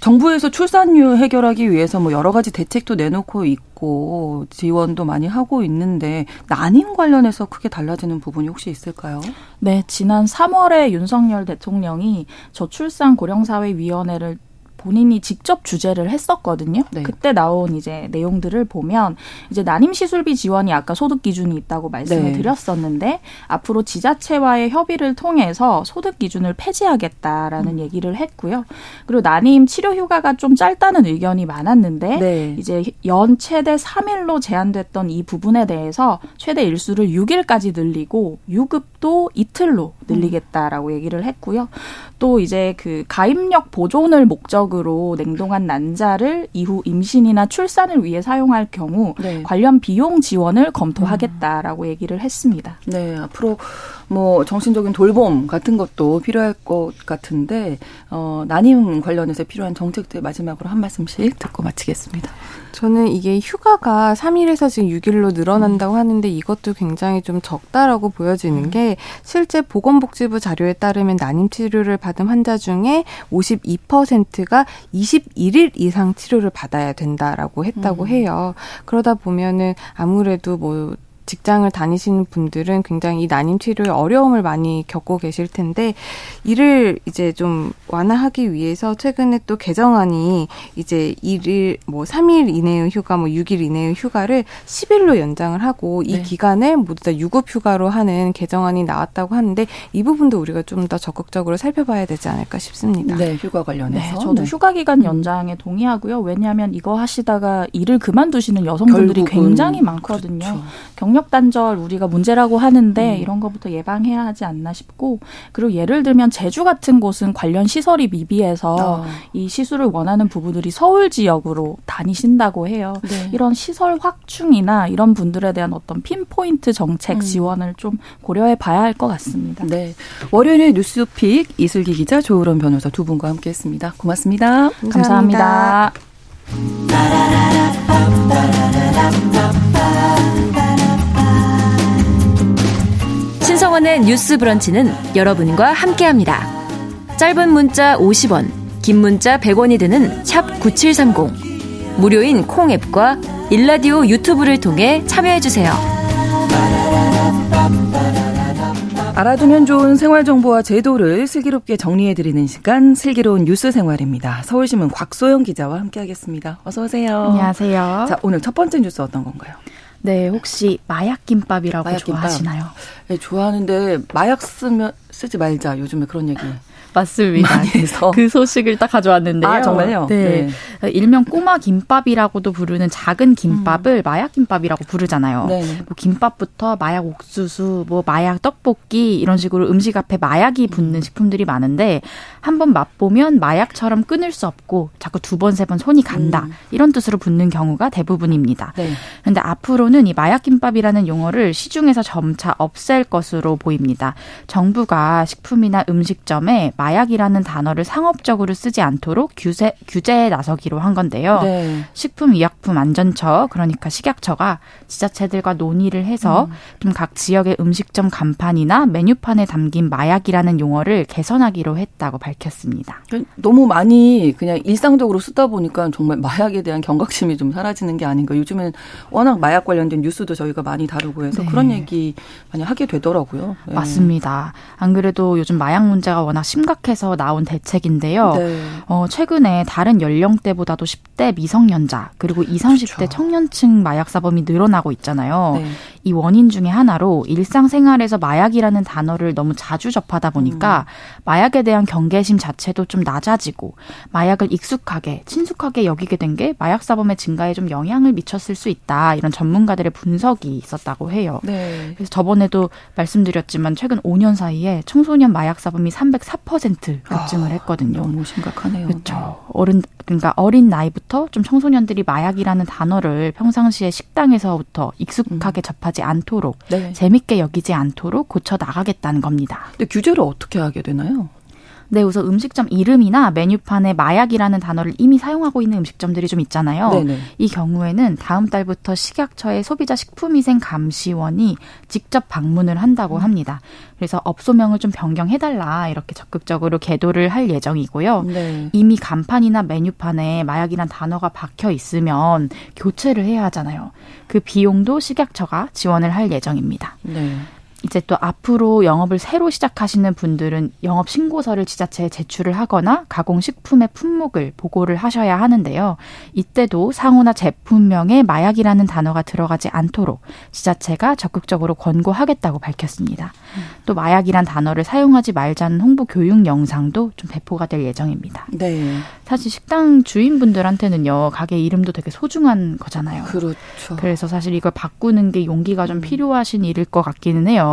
S2: 정부에서 출산율 해결하기 위해서 뭐 여러 가지 대책도 내놓고 있고 지원도 많이 하고 있는데 난임 관련해서 크게 달라지는 부분이 혹시 있을까요?
S3: 네, 지난 3월에 윤석열 대통령이 저출산 고령사회위원회를 본인이 직접 주재를 했었거든요. 네. 그때 나온 이제 내용들을 보면 이제 난임 시술비 지원이 아까 소득 기준이 있다고 말씀을 네. 드렸었는데 앞으로 지자체와의 협의를 통해서 소득 기준을 폐지하겠다라는 음. 얘기를 했고요. 그리고 난임 치료 휴가가 좀 짧다는 의견이 많았는데 네. 이제 연 최대 3일로 제한됐던 이 부분에 대해서 최대 일수를 6일까지 늘리고 유급도 이틀로 늘리겠다라고 음. 얘기를 했고요. 또 이제 그 가입력 보존을 목적 으로 냉동한 난자를 이후 임신이나 출산을 위해 사용할 경우 네. 관련 비용 지원을 검토하겠다라고 음. 얘기를 했습니다.
S2: 네, 앞으로 뭐 정신적인 돌봄 같은 것도 필요할 것 같은데 어 난임 관련해서 필요한 정책들 마지막으로 한 말씀씩 듣고 마치겠습니다.
S4: 저는 이게 휴가가 3일에서 지금 6일로 늘어난다고 음. 하는데 이것도 굉장히 좀 적다라고 보여지는 음. 게 실제 보건복지부 자료에 따르면 난임 치료를 받은 환자 중에 52%가 21일 이상 치료를 받아야 된다라고 했다고 음. 해요. 그러다 보면은 아무래도 뭐 직장을 다니시는 분들은 굉장히 이 난임 치료에 어려움을 많이 겪고 계실 텐데 이를 이제 좀 완화하기 위해서 최근에 또 개정안이 이제 일일 뭐 3일 이내의 휴가 뭐 6일 이내의 휴가를 10일로 연장을 하고 이 네. 기간을 모두 다 유급 휴가로 하는 개정안이 나왔다고 하는데 이 부분도 우리가 좀 더 적극적으로 살펴봐야 되지 않을까 싶습니다.
S2: 네, 휴가 관련해서.
S3: 네, 저도 네. 휴가 기간 연장에 동의하고요. 왜냐하면 이거 하시다가 일을 그만두시는 여성분들이 굉장히 많거든요. 그렇죠. 경력 단절 우리가 문제라고 하는데 음. 이런 것부터 예방해야 하지 않나 싶고 그리고 예를 들면 제주 같은 곳은 관련 시설이 미비해서 어. 이 시술을 원하는 부부들이 서울 지역으로 다니신다고 해요. 네. 이런 시설 확충이나 이런 분들에 대한 어떤 핀포인트 정책 음. 지원을 좀 고려해 봐야 할 것 같습니다.
S2: 네. 월요일에 뉴스픽 이슬기 기자 조으론 변호사 두 분과 함께했습니다. 고맙습니다.
S3: 감사합니다. 감사합니다.
S1: 신성원의 뉴스 브런치는 여러분과 함께합니다. 짧은 문자 50원, 긴 문자 100원이 드는 샵 9730. 무료인 콩 앱과 일라디오 유튜브를 통해 참여해주세요.
S2: 알아두면 좋은 생활 정보와 제도를 슬기롭게 정리해 드리는 시간 슬기로운 뉴스 생활입니다. 서울신문 곽소영 기자와 함께하겠습니다. 어서 오세요.
S5: 안녕하세요.
S2: 자 오늘 첫 번째 뉴스 어떤 건가요?
S5: 네, 혹시 마약 김밥이라고 마약 좋아하시나요?
S2: 네, 좋아하는데 마약 쓰면 쓰지 말자. 요즘에 그런 얘기
S5: 맞습니다. 그 소식을 딱 가져왔는데요.
S2: 아, 정말요?
S5: 네. 네. 일명 꼬마 김밥이라고도 부르는 작은 김밥을 음. 마약 김밥이라고 부르잖아요. 네. 뭐 김밥부터 마약 옥수수, 뭐 마약 떡볶이 이런 식으로 음식 앞에 마약이 붙는 음. 식품들이 많은데 한번 맛보면 마약처럼 끊을 수 없고 자꾸 두 번, 세 번 손이 간다. 음. 이런 뜻으로 붙는 경우가 대부분입니다. 네. 근데 앞으로는 이 마약 김밥이라는 용어를 시중에서 점차 없앨 것으로 보입니다. 정부가 식품이나 음식점에 마약 이라는 단어를 상업적으로 쓰지 않도록 규제, 규제에 나서기로 한 건데요. 네. 식품의약품안전처 그러니까 식약처가 지자체들과 논의를 해서 음. 좀각 지역의 음식점 간판이나 메뉴판에 담긴 마약이라는 용어를 개선하기로 했다고 밝혔습니다.
S2: 너무 많이 그냥 일상적으로 쓰다 보니까 정말 마약에 대한 경각심이 좀 사라지는 게 아닌가. 요즘엔 워낙 마약 관련된 뉴스도 저희가 많이 다루고 해서 네. 그런 얘기 많이 하게 되더라고요.
S5: 네. 맞습니다. 안 그래도 요즘 마약 문제가 워낙 심각 해서 나온 대책인데요. 네. 어, 최근에 다른 연령대보다도 10대 미성년자 그리고 20, 30대 그렇죠. 청년층 마약 사범이 늘어나고 있잖아요. 네. 이 원인 중에 하나로 일상생활에서 마약이라는 단어를 너무 자주 접하다 보니까 음. 마약에 대한 경계심 자체도 좀 낮아지고 마약을 익숙하게 친숙하게 여기게 된 게 마약 사범의 증가에 좀 영향을 미쳤을 수 있다 이런 전문가들의 분석이 있었다고 해요. 네. 그래서 저번에도 말씀드렸지만 최근 5년 사이에 청소년 마약 사범이 304% 급증을 아, 했거든요.
S2: 너무 심각하네요.
S5: 그렇죠. 어른 그러니까 어린 나이부터 좀 청소년들이 마약이라는 단어를 평상시에 식당에서부터 익숙하게 음. 접하지 않도록 네. 재밌게 여기지 않도록 고쳐 나가겠다는 겁니다.
S2: 근데 규제를 어떻게 하게 되나요?
S5: 네, 우선 음식점 이름이나 메뉴판에 마약이라는 단어를 이미 사용하고 있는 음식점들이 좀 있잖아요. 네네. 이 경우에는 다음 달부터 식약처의 소비자 식품위생 감시원이 직접 방문을 한다고 음. 합니다. 그래서 업소명을 좀 변경해달라 이렇게 적극적으로 계도를 할 예정이고요. 네. 이미 간판이나 메뉴판에 마약이란 단어가 박혀 있으면 교체를 해야 하잖아요. 그 비용도 식약처가 지원을 할 예정입니다. 네. 이제 또 앞으로 영업을 새로 시작하시는 분들은 영업 신고서를 지자체에 제출을 하거나 가공식품의 품목을 보고를 하셔야 하는데요. 이때도 상호나 제품명에 마약이라는 단어가 들어가지 않도록 지자체가 적극적으로 권고하겠다고 밝혔습니다. 음. 또 마약이란 단어를 사용하지 말자는 홍보 교육 영상도 좀 배포가 될 예정입니다. 네. 사실 식당 주인분들한테는요, 가게 이름도 되게 소중한 거잖아요.
S2: 그렇죠.
S5: 그래서 사실 이걸 바꾸는 게 용기가 좀 음. 필요하신 일일 것 같기는 해요.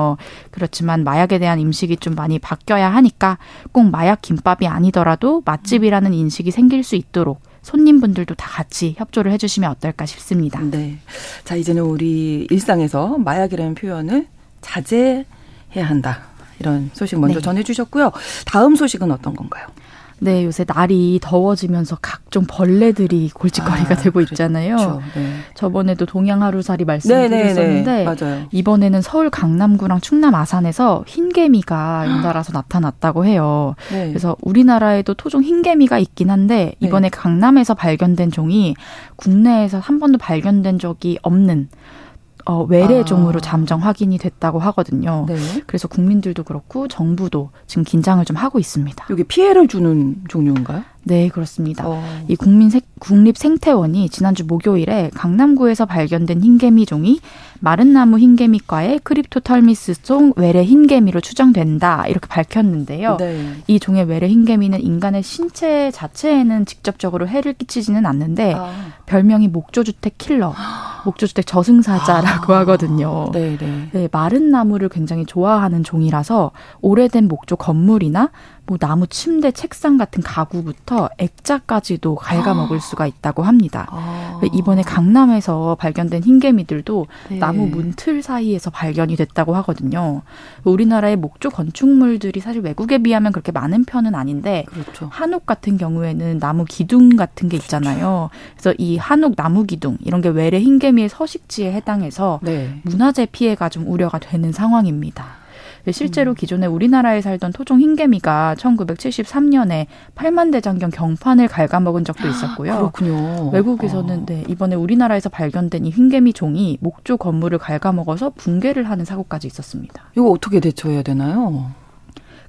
S5: 그렇지만 마약에 대한 인식이 좀 많이 바뀌어야 하니까 꼭 마약 김밥이 아니더라도 맛집이라는 인식이 생길 수 있도록 손님분들도 다 같이 협조를 해주시면 어떨까 싶습니다.
S2: 네. 자, 이제는 우리 일상에서 마약이라는 표현을 자제해야 한다. 이런 소식 먼저 네. 전해주셨고요. 다음 소식은 어떤 건가요?
S5: 네, 요새 날이 더워지면서 각종 벌레들이 골칫거리가 아, 되고 있잖아요. 그렇죠. 네. 저번에도 동양 하루살이 말씀드렸었는데 네, 네, 네. 이번에는 서울 강남구랑 충남 아산에서 흰개미가 연달아서 나타났다고 해요. 네. 그래서 우리나라에도 토종 흰개미가 있긴 한데 네. 이번에 강남에서 발견된 종이 국내에서 한 번도 발견된 적이 없는 어, 외래종으로 아. 잠정 확인이 됐다고 하거든요. 네. 그래서 국민들도 그렇고 정부도 지금 긴장을 좀 하고 있습니다.
S2: 여기 피해를 주는 종류인가요?
S5: 네, 그렇습니다. 어. 이 국민 세, 국립생태원이 지난주 목요일에 강남구에서 발견된 흰개미 종이 마른 나무 흰개미과의 크립토털미스종 외래 흰개미로 추정된다 이렇게 밝혔는데요. 네. 이 종의 외래 흰개미는 인간의 신체 자체에는 직접적으로 해를 끼치지는 않는데 아. 별명이 목조주택 킬러, 목조주택 저승사자라고 아. 하거든요. 네, 네. 네, 마른 나무를 굉장히 좋아하는 종이라서 오래된 목조 건물이나 뭐 나무 침대, 책상 같은 가구부터 액자까지도 갉아먹을 수가 있다고 합니다. 아. 이번에 강남에서 발견된 흰개미들도 네. 나무 문틀 사이에서 발견이 됐다고 하거든요. 우리나라의 목조 건축물들이 사실 외국에 비하면 그렇게 많은 편은 아닌데 그렇죠. 한옥 같은 경우에는 나무 기둥 같은 게 있잖아요. 그래서 이 한옥 나무 기둥 이런 게 외래 흰개미의 서식지에 해당해서 네. 문화재 피해가 좀 우려가 되는 상황입니다. 실제로 음. 기존에 우리나라에 살던 토종 흰개미가 1973년에 8만 대장경 경판을 갉아먹은 적도 있었고요.
S2: 그렇군요.
S5: 외국에서는 어. 네, 이번에 우리나라에서 발견된 이 흰개미 종이 목조 건물을 갉아먹어서 붕괴를 하는 사고까지 있었습니다.
S2: 이거 어떻게 대처해야 되나요?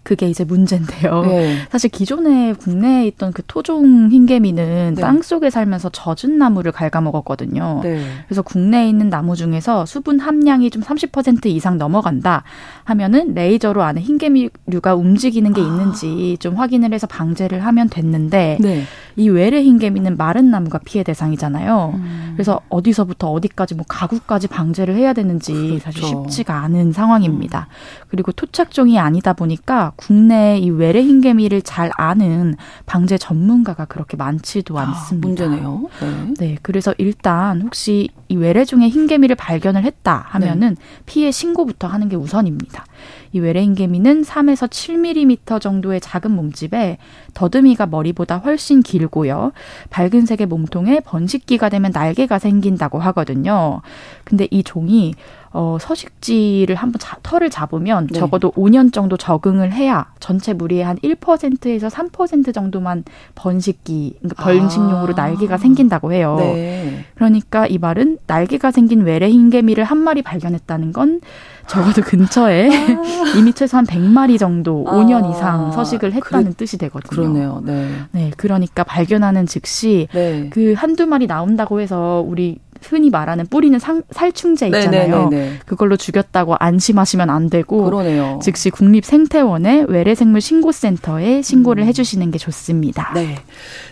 S5: 그게 이제 문제인데요. 네. 사실 기존에 국내에 있던 그 토종 흰개미는 네. 땅 속에 살면서 젖은 나무를 갉아먹었거든요. 네. 그래서 국내에 있는 나무 중에서 수분 함량이 좀 30% 이상 넘어간다 하면은 레이저로 안에 흰개미류가 움직이는 게 아. 있는지 좀 확인을 해서 방제를 하면 됐는데 네. 이 외래 흰개미는 마른 나무가 피해 대상이잖아요. 음. 그래서 어디서부터 어디까지 뭐 가구까지 방제를 해야 되는지 그렇죠. 사실 쉽지가 않은 상황입니다. 음. 그리고 토착종이 아니다 보니까 국내 이 외래 흰개미를 잘 아는 방제 전문가가 그렇게 많지도 아, 않습니다.
S2: 문제네요.
S5: 네. 네. 그래서 일단 혹시 이 외래 중에 흰개미를 발견을 했다 하면은 네. 피해 신고부터 하는 게 우선입니다. 이 외래인개미는 3에서 7mm 정도의 작은 몸집에 더듬이가 머리보다 훨씬 길고요. 밝은 색의 몸통에 번식기가 되면 날개가 생긴다고 하거든요. 근데 이 종이 어, 서식지를 한번 자, 털을 잡으면 네. 적어도 5년 정도 적응을 해야 전체 무리의 한 1%에서 3% 정도만 번식기, 그러니까 번식용으로 아. 날개가 생긴다고 해요. 네. 그러니까 이 말은 날개가 생긴 외래 흰개미를 한 마리 발견했다는 건 적어도 근처에 아. 이미 최소 한 100마리 정도 아. 5년 이상 서식을 했다는 그래, 뜻이 되거든요.
S2: 그러네요. 네.
S5: 네. 그러니까 발견하는 즉시 네. 그 한두 마리 나온다고 해서 우리 흔히 말하는 뿌리는 상, 살충제 네, 있잖아요. 네네네네. 그걸로 죽였다고 안심하시면 안 되고 그러네요. 즉시 국립생태원의 외래생물 신고센터에 신고를 음. 해주시는 게 좋습니다.
S2: 네.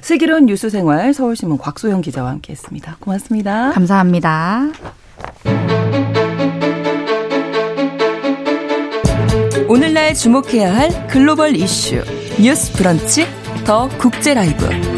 S2: 슬기로운 뉴스생활 서울신문 곽소영 기자와 함께했습니다. 고맙습니다.
S5: 감사합니다.
S1: 오늘날 주목해야 할 글로벌 이슈 뉴스 브런치 더 국제 라이브.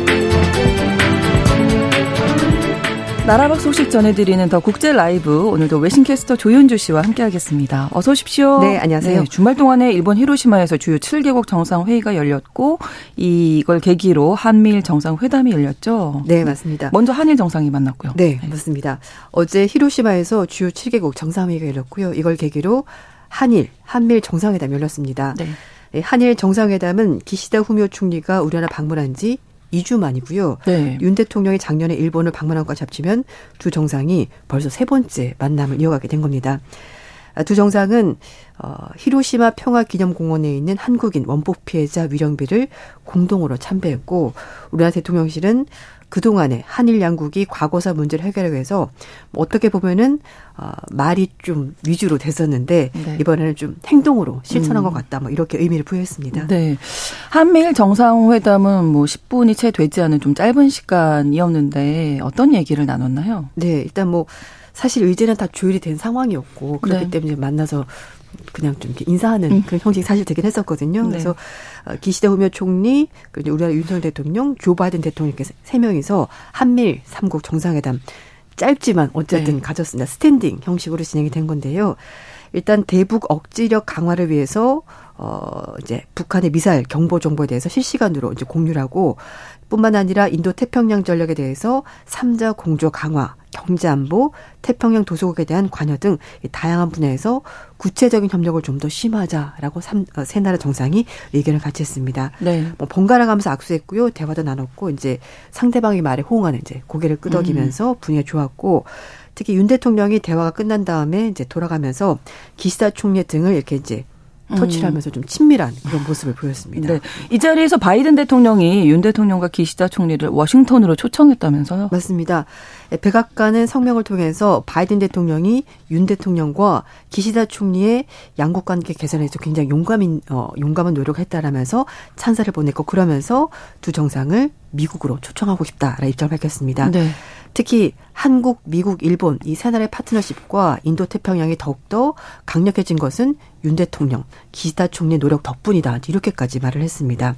S2: 나라 밖 소식 전해드리는 더 국제 라이브 오늘도 외신 캐스터 조윤주 씨와 함께하겠습니다. 어서 오십시오.
S6: 네, 안녕하세요. 네,
S2: 주말 동안에 일본 히로시마에서 주요 7개국 정상회의가 열렸고 이걸 계기로 한미일 정상회담이 열렸죠.
S6: 네, 맞습니다.
S2: 먼저 한일 정상이 만났고요.
S6: 네, 네. 맞습니다. 어제 히로시마에서 주요 7개국 정상회의가 열렸고요. 이걸 계기로 한일, 한미일 정상회담이 열렸습니다. 네. 네 한일 정상회담은 기시다 후미오 총리가 우리나라 방문한 지 2주 만이고요. 네. 윤 대통령이 작년에 일본을 방문한 것과 합치면 두 정상이 벌써 세 번째 만남을 이어가게 된 겁니다. 아, 두 정상은 어, 히로시마 평화기념공원에 있는 한국인 원폭 피해자 위령비를 공동으로 참배했고 우리나라 대통령실은 그동안에 한일 양국이 과거사 문제를 해결하기 위해서 뭐 어떻게 보면은 어, 말이 좀 위주로 됐었는데 네. 이번에는 좀 행동으로 실천한 음. 것 같다. 뭐 이렇게 의미를 부여했습니다.
S2: 네. 한미일 정상회담은 뭐 10분이 채 되지 않은 좀 짧은 시간이었는데 어떤 얘기를 나눴나요?
S6: 네, 일단 뭐 사실 의제는 다 조율이 된 상황이었고 그렇기 네. 때문에 만나서 그냥 좀 이렇게 인사하는 음. 그런 형식이 사실 되긴 했었거든요. 네. 그래서 어, 기시다 후미오 총리, 그리고 우리나라 윤석열 대통령, 조 바이든 대통령 이렇게 세 명이서 한밀 삼국 정상회담 짧지만 어쨌든 네. 가졌습니다. standing 형식으로 진행이 된 건데요. 일단 대북 억지력 강화를 위해서 어 이제 북한의 미사일 경보 정보에 대해서 실시간으로 이제 공유를 하고 뿐만 아니라 인도 태평양 전략에 대해서 삼자 공조 강화, 경제 안보, 태평양 도서국에 대한 관여 등 다양한 분야에서 구체적인 협력을 좀 더 심화하자라고 삼, 어, 세 나라 정상이 의견을 같이 했습니다. 네. 뭐 번갈아 가면서 악수했고요. 대화도 나눴고 이제 상대방의 말에 호응하는 이제 고개를 끄덕이면서 음. 분위기가 좋았고 특히 윤 대통령이 대화가 끝난 다음에 이제 돌아가면서 기시다 총리 등을 이렇게 이제 터치를 음. 하면서 좀 친밀한 그런 모습을 보였습니다. 네.
S2: 이 자리에서 바이든 대통령이 윤 대통령과 기시다 총리를 워싱턴으로 초청했다면서요?
S6: 맞습니다. 예, 백악관은 성명을 통해서 바이든 대통령이 윤 대통령과 기시다 총리의 양국 관계 개선에서 굉장히 용감인 어, 용감한 노력을 했다라면서 찬사를 보냈고 그러면서 두 정상을 미국으로 초청하고 싶다라는 입장을 밝혔습니다. 네. 특히 한국, 미국, 일본 이 세 나라의 파트너십과 인도 태평양이 더욱더 강력해진 것은 윤 대통령, 기시다 총리 노력 덕분이다. 이렇게까지 말을 했습니다.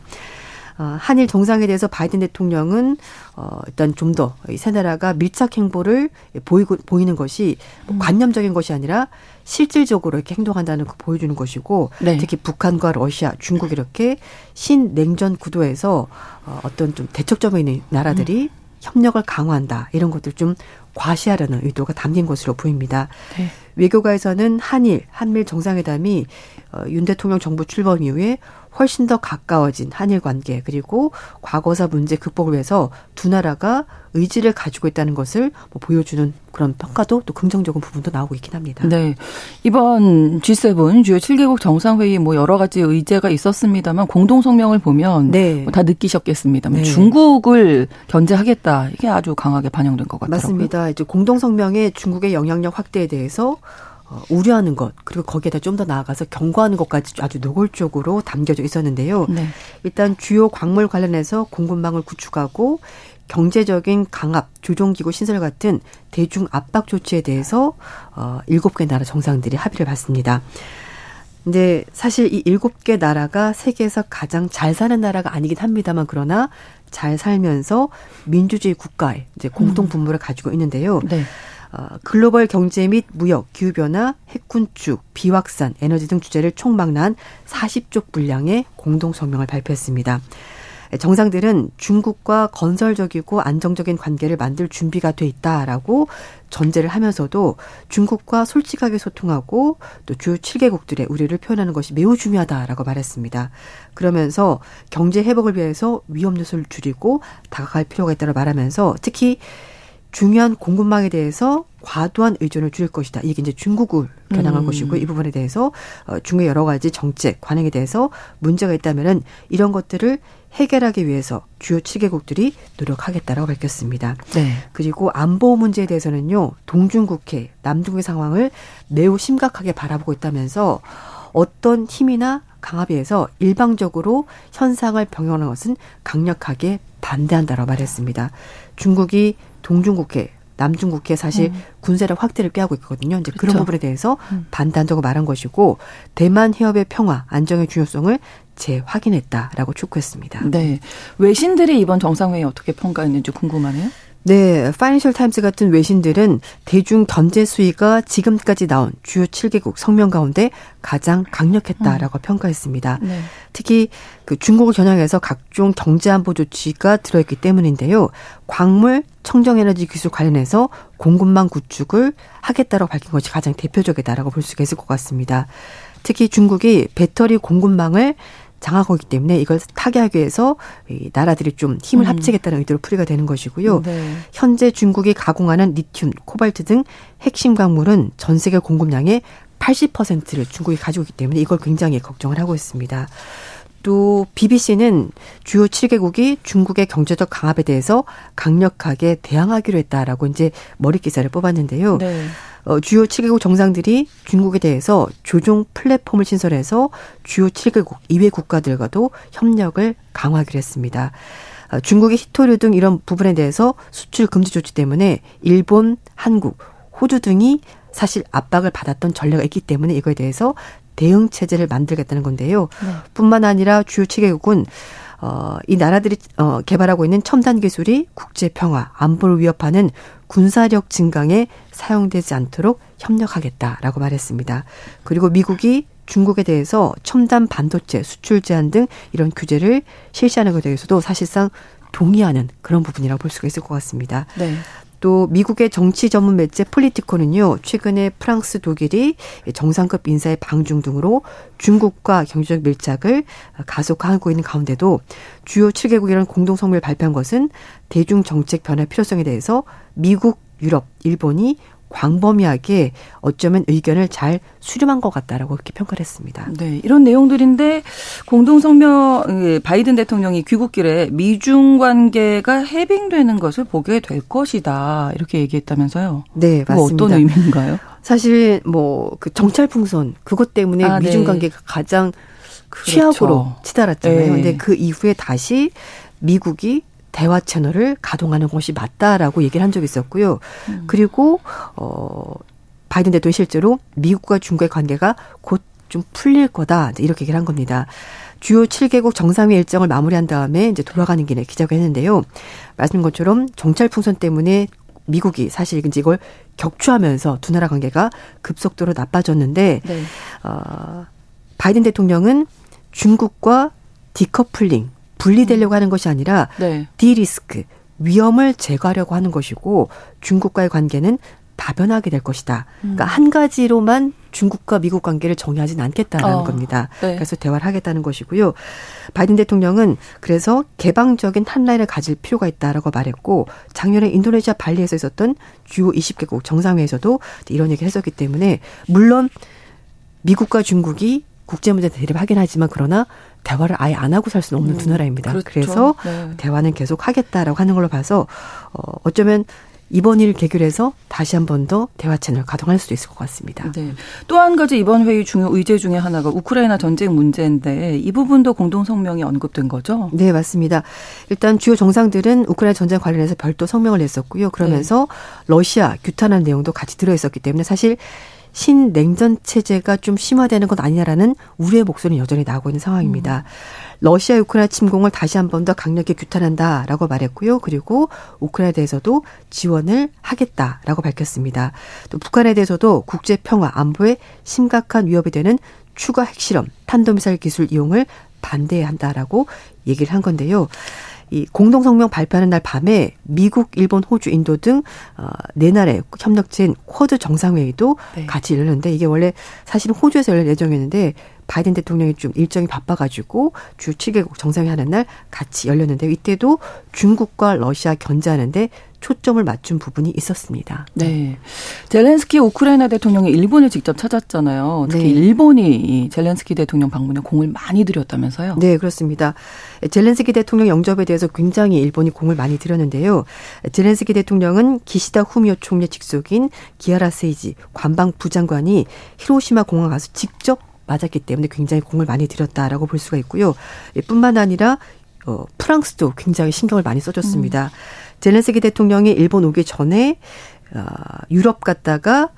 S6: 어, 한일 정상에 대해서 바이든 대통령은 어, 일단 좀 더 이 세 나라가 밀착 행보를 보이고 보이는 것이 음. 관념적인 것이 아니라 실질적으로 이렇게 행동한다는 거 보여주는 것이고 네. 특히 북한과 러시아, 중국 이렇게 신냉전 구도에서 어, 어떤 좀 대척점에 있는 나라들이 음. 협력을 강화한다 이런 것들 좀 과시하려는 의도가 담긴 것으로 보입니다. 네. 외교가에서는 한일, 한밀 정상회담이 어, 윤 대통령 정부 출범 이후에 훨씬 더 가까워진 한일 관계 그리고 과거사 문제 극복을 위해서 두 나라가 의지를 가지고 있다는 것을 뭐 보여주는 그런 평가도 또 긍정적인 부분도 나오고 있긴 합니다.
S2: 네. 이번 G7 주요 7개국 정상회의 뭐 여러 가지 의제가 있었습니다만 공동 성명을 보면 네. 뭐 다 느끼셨겠습니다만 네. 중국을 견제하겠다 이게 아주 강하게 반영된 것 같아요.
S6: 맞습니다. 이제 공동 성명에 중국의 영향력 확대에 대해서 어, 우려하는 것 그리고 거기에다 좀 더 나아가서 경고하는 것까지 아주 노골적으로 담겨져 있었는데요. 네. 일단 주요 광물 관련해서 공급망을 구축하고 경제적인 강압, 조종기구 신설 같은 대중 압박 조치에 대해서 어 일곱 개 나라 정상들이 합의를 봤습니다. 근데 사실 이 일곱 개 나라가 세계에서 가장 잘 사는 나라가 아니긴 합니다만 그러나 잘 살면서 민주주의 국가의 이제 공통 음. 분모를 가지고 있는데요. 네. 어, 글로벌 경제 및 무역, 기후변화, 핵군축, 비확산, 에너지 등 주제를 총망라한 40쪽 분량의 공동 성명을 발표했습니다. 정상들은 중국과 건설적이고 안정적인 관계를 만들 준비가 돼 있다라고 전제를 하면서도 중국과 솔직하게 소통하고 또 주요 7개국들의 우려를 표현하는 것이 매우 중요하다라고 말했습니다. 그러면서 경제 회복을 위해서 위험 요소를 줄이고 다가갈 필요가 있다고 말하면서 특히 중요한 공급망에 대해서 과도한 의존을 줄일 것이다. 이게 이제 중국을 겨냥한 음. 것이고 이 부분에 대해서 어, 중국의 여러 가지 정책 관행에 대해서 문제가 있다면은 이런 것들을 해결하기 위해서 주요 7개국들이 노력하겠다라고 밝혔습니다. 네. 그리고 안보 문제에 대해서는요. 동중국해, 남중국의 상황을 매우 심각하게 바라보고 있다면서 어떤 힘이나 강압에서 일방적으로 현상을 병행하는 것은 강력하게 반대한다라고 말했습니다. 중국이 동중국해, 남중국해 사실 음. 군사력 확대를 꾀하고 있거든요. 이제 그렇죠. 그런 부분에 대해서 음. 반대한다고 말한 것이고 대만 해협의 평화, 안정의 중요성을 재확인했다라고 촉구했습니다.
S2: 네. 외신들이 이번 정상회의 어떻게 평가했는지 궁금하네요.
S6: 네, 파이낸셜 타임스 같은 외신들은 대중 견제 수위가 지금까지 나온 주요 7개국 성명 가운데 가장 강력했다라고 음. 평가했습니다. 네. 특히 그 중국을 겨냥해서 각종 경제 안보 조치가 들어있기 때문인데요. 광물, 청정에너지 기술 관련해서 공급망 구축을 하겠다라고 밝힌 것이 가장 대표적이다라고 볼 수가 있을 것 같습니다. 특히 중국이 배터리 공급망을 있기 때문에 이걸 타개하기 위해서 이 나라들이 좀 힘을 음. 합치겠다는 의도로 풀이가 되는 것이고요. 네. 현재 중국이 가공하는 리튬, 코발트 등 핵심 광물은 전 세계 공급량의 80%를 중국이 가지고 있기 때문에 이걸 굉장히 걱정을 하고 있습니다. 또 BBC는 주요 7개국이 중국의 경제적 강압에 대해서 강력하게 대항하기로 했다라고 이제 머리 기사를 뽑았는데요. 네. 어, 주요 7개국 정상들이 중국에 대해서 조종 플랫폼을 신설해서 주요 7개국 이외 국가들과도 협력을 강화하기로 했습니다. 어, 중국의 히토류 등 이런 부분에 대해서 수출 금지 조치 때문에 일본, 한국, 호주 등이 사실 압박을 받았던 전례가 있기 때문에 이거에 대해서 대응 체제를 만들겠다는 건데요. 네. 뿐만 아니라 주요 7개국은 어, 이 나라들이 어, 개발하고 있는 첨단 기술이 국제 평화, 안보를 위협하는 군사력 증강에 사용되지 않도록 협력하겠다라고 말했습니다. 그리고 미국이 중국에 대해서 첨단 반도체 수출 제한 등 이런 규제를 실시하는 것에 대해서도 사실상 동의하는 그런 부분이라고 볼 수가 있을 것 같습니다. 네. 또 미국의 정치 전문 매체 폴리티코는요, 최근에 프랑스, 독일이 정상급 인사의 방중 등으로 중국과 경제적 밀착을 가속화하고 있는 가운데도 주요 7개국이라는 공동 성명을 발표한 것은 대중 정책 변화 필요성에 대해서 미국, 유럽, 일본이 광범위하게 어쩌면 의견을 잘 수렴한 것 같다라고 그렇게 평가를 했습니다.
S2: 네, 이런 내용들인데 공동 성명 예, 바이든 대통령이 귀국길에 미중 관계가 해빙되는 것을 보게 될 것이다 이렇게 얘기했다면서요?
S6: 네, 맞습니다.
S2: 어떤 의미인가요?
S6: 사실 뭐 그 정찰 풍선 그것 때문에 아, 미중 네. 관계가 가장 그렇죠. 취약으로 치달았잖아요. 네. 근데 그 이후에 다시 미국이 대화 채널을 가동하는 것이 맞다라고 얘기를 한 적이 있었고요. 음. 그리고 어 바이든 대통령이 실제로 미국과 중국의 관계가 곧 좀 풀릴 거다 이렇게 얘기를 한 겁니다. 주요 7개국 정상회 일정을 마무리한 다음에 이제 돌아가는 길에 기자회했는데요. 말씀인 것처럼 정찰 풍선 때문에 미국이 사실 이제 이걸 격추하면서 두 나라 관계가 급속도로 나빠졌는데 네. 어, 바이든 대통령은 중국과 디커플링 분리되려고 하는 것이 아니라 네. 디리스크 위험을 제거하려고 하는 것이고 중국과의 관계는 다변하게 될 것이다. 그러니까 음. 한 가지로만 중국과 미국 관계를 정의하지는 않겠다라는 어, 겁니다. 네. 그래서 대화를 하겠다는 것이고요. 바이든 대통령은 그래서 개방적인 탑라인을 가질 필요가 있다라고 말했고 작년에 인도네시아 발리에서 있었던 주요 20개국 정상회에서도 이런 얘기를 했었기 때문에 물론 미국과 중국이 국제 문제 대립하긴 하지만 그러나 대화를 아예 안 하고 살 수는 없는 음, 두 나라입니다. 그렇죠. 그래서 네. 대화는 계속 하겠다라고 하는 걸로 봐서 어 어쩌면 이번 일 계기로 해서 다시 한 번 더 대화 채널 가동할 수도 있을 것 같습니다.
S2: 네. 또 한 가지 이번 회의 중요 의제 중에 하나가 우크라이나 전쟁 문제인데 이 부분도 공동 성명이 언급된 거죠?
S6: 네, 맞습니다. 일단 주요 정상들은 우크라이나 전쟁 관련해서 별도 성명을 냈었고요. 그러면서 네. 러시아 규탄한 내용도 같이 들어 있었기 때문에 사실 신냉전 체제가 좀 심화되는 것 아니냐라는 우려의 목소리는 여전히 나오고 있는 상황입니다. 음. 러시아 우크라이나 침공을 다시 한 번 더 강력히 규탄한다라고 말했고요. 그리고 우크라이나에 대해서도 지원을 하겠다라고 밝혔습니다. 또 북한에 대해서도 국제 평화 안보에 심각한 위협이 되는 추가 핵실험, 탄도미사일 기술 이용을 반대한다라고 얘기를 한 건데요. 이 공동 성명 발표하는 날 밤에 미국, 일본, 호주, 인도 등네 어, 나라의 협력체인 쿼드 정상회의도 네. 같이 열렸는데 이게 원래 사실은 호주에서 열릴 예정이었는데 바이든 대통령이 좀 일정이 바빠가지고 주 7개국 정상회 하는 날 같이 열렸는데 이때도 중국과 러시아 견제하는데 초점을 맞춘 부분이 있었습니다.
S2: 네. 젤렌스키 우크라이나 대통령이 일본을 직접 찾았잖아요. 특히 네. 일본이 젤렌스키 대통령 방문에 공을 많이 들였다면서요?
S6: 네, 그렇습니다. 젤렌스키 대통령 영접에 대해서 굉장히 일본이 공을 많이 들였는데요. 젤렌스키 대통령은 기시다 후미오 총리 직속인 기아라 세이지 관방 부 장관이 히로시마 공항 가서 직접 맞았기 때문에 굉장히 공을 많이 들였다라고 볼 수가 있고요. 뿐만 아니라 어, 프랑스도 굉장히 신경을 많이 써줬습니다. 음. 젤렌스키 대통령이 일본 오기 전에 어, 유럽 갔다가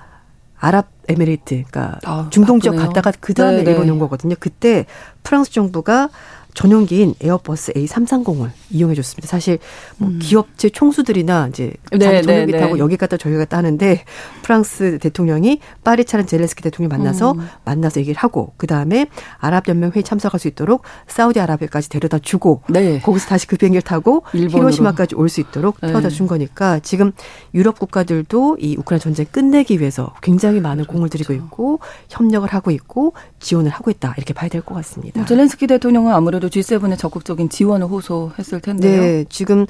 S6: 아랍에미리트, 그러니까 아, 중동 지역 갔다가 그 다음에 네, 일본 네. 온 거거든요. 그때 프랑스 정부가 전용기인 에어버스 A330을 이용해 줬습니다. 사실 뭐 음. 기업체 총수들이나 이제 네, 전용기 네, 타고 네. 여기 갔다 저기 갔다 하는데 프랑스 대통령이 파리 찾은 젤렌스키 대통령 만나서 음. 만나서 얘기를 하고 그 다음에 아랍 연맹 회의 참석할 수 있도록 사우디아라비아까지 데려다 주고 네. 거기서 다시 그 비행기를 타고 일본으로. 히로시마까지 올 수 있도록 네. 태워다 준 거니까 지금 유럽 국가들도 이 우크라이나 전쟁 끝내기 위해서 굉장히 많은 그렇죠. 공을 들이고 있고 협력을 하고 있고 지원을 하고 있다 이렇게 봐야 될 것 같습니다.
S2: 젤렌스키 대통령은 아무래도 아무래도 G7의 적극적인 지원을 호소했을 텐데요.
S6: 네, 지금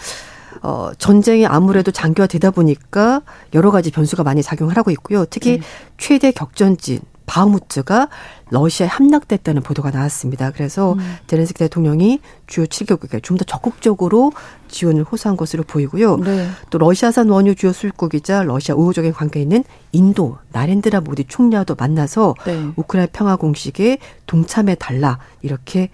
S6: 어, 전쟁이 아무래도 장기화되다 보니까 여러 가지 변수가 많이 작용을 하고 있고요. 특히 네. 최대 격전지 바흐무트가 러시아에 함락됐다는 보도가 나왔습니다. 그래서 음. 제렌스키 대통령이 주요 7개국에 좀 더 적극적으로 지원을 호소한 것으로 보이고요. 네. 또 러시아산 원유 주요 수입국이자 러시아 우호적인 관계에 있는 인도 나렌드라 모디 총리와도 만나서 네. 우크라이나 평화 공식에 동참해 달라 이렇게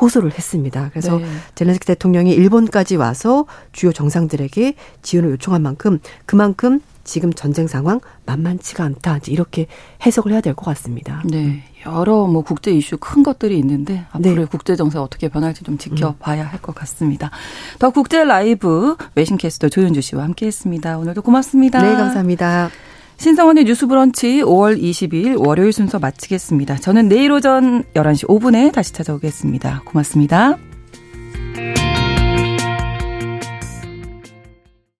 S6: 호소를 했습니다. 그래서 네. 젤렌스키 대통령이 일본까지 와서 주요 정상들에게 지원을 요청한 만큼 그만큼 지금 전쟁 상황 만만치가 않다. 이렇게 해석을 해야 될 것 같습니다.
S2: 네. 여러 뭐 국제 이슈 큰 것들이 있는데 앞으로의 네. 국제 정세 어떻게 변할지 좀 지켜봐야 할 것 같습니다. 더 국제 라이브 외신 캐스터 조윤주 씨와 함께 했습니다. 오늘도 고맙습니다.
S6: 네, 감사합니다.
S2: 신성원의 뉴스 브런치 5월 22일 월요일 순서 마치겠습니다. 저는 내일 오전 11시 5분에 다시 찾아오겠습니다. 고맙습니다.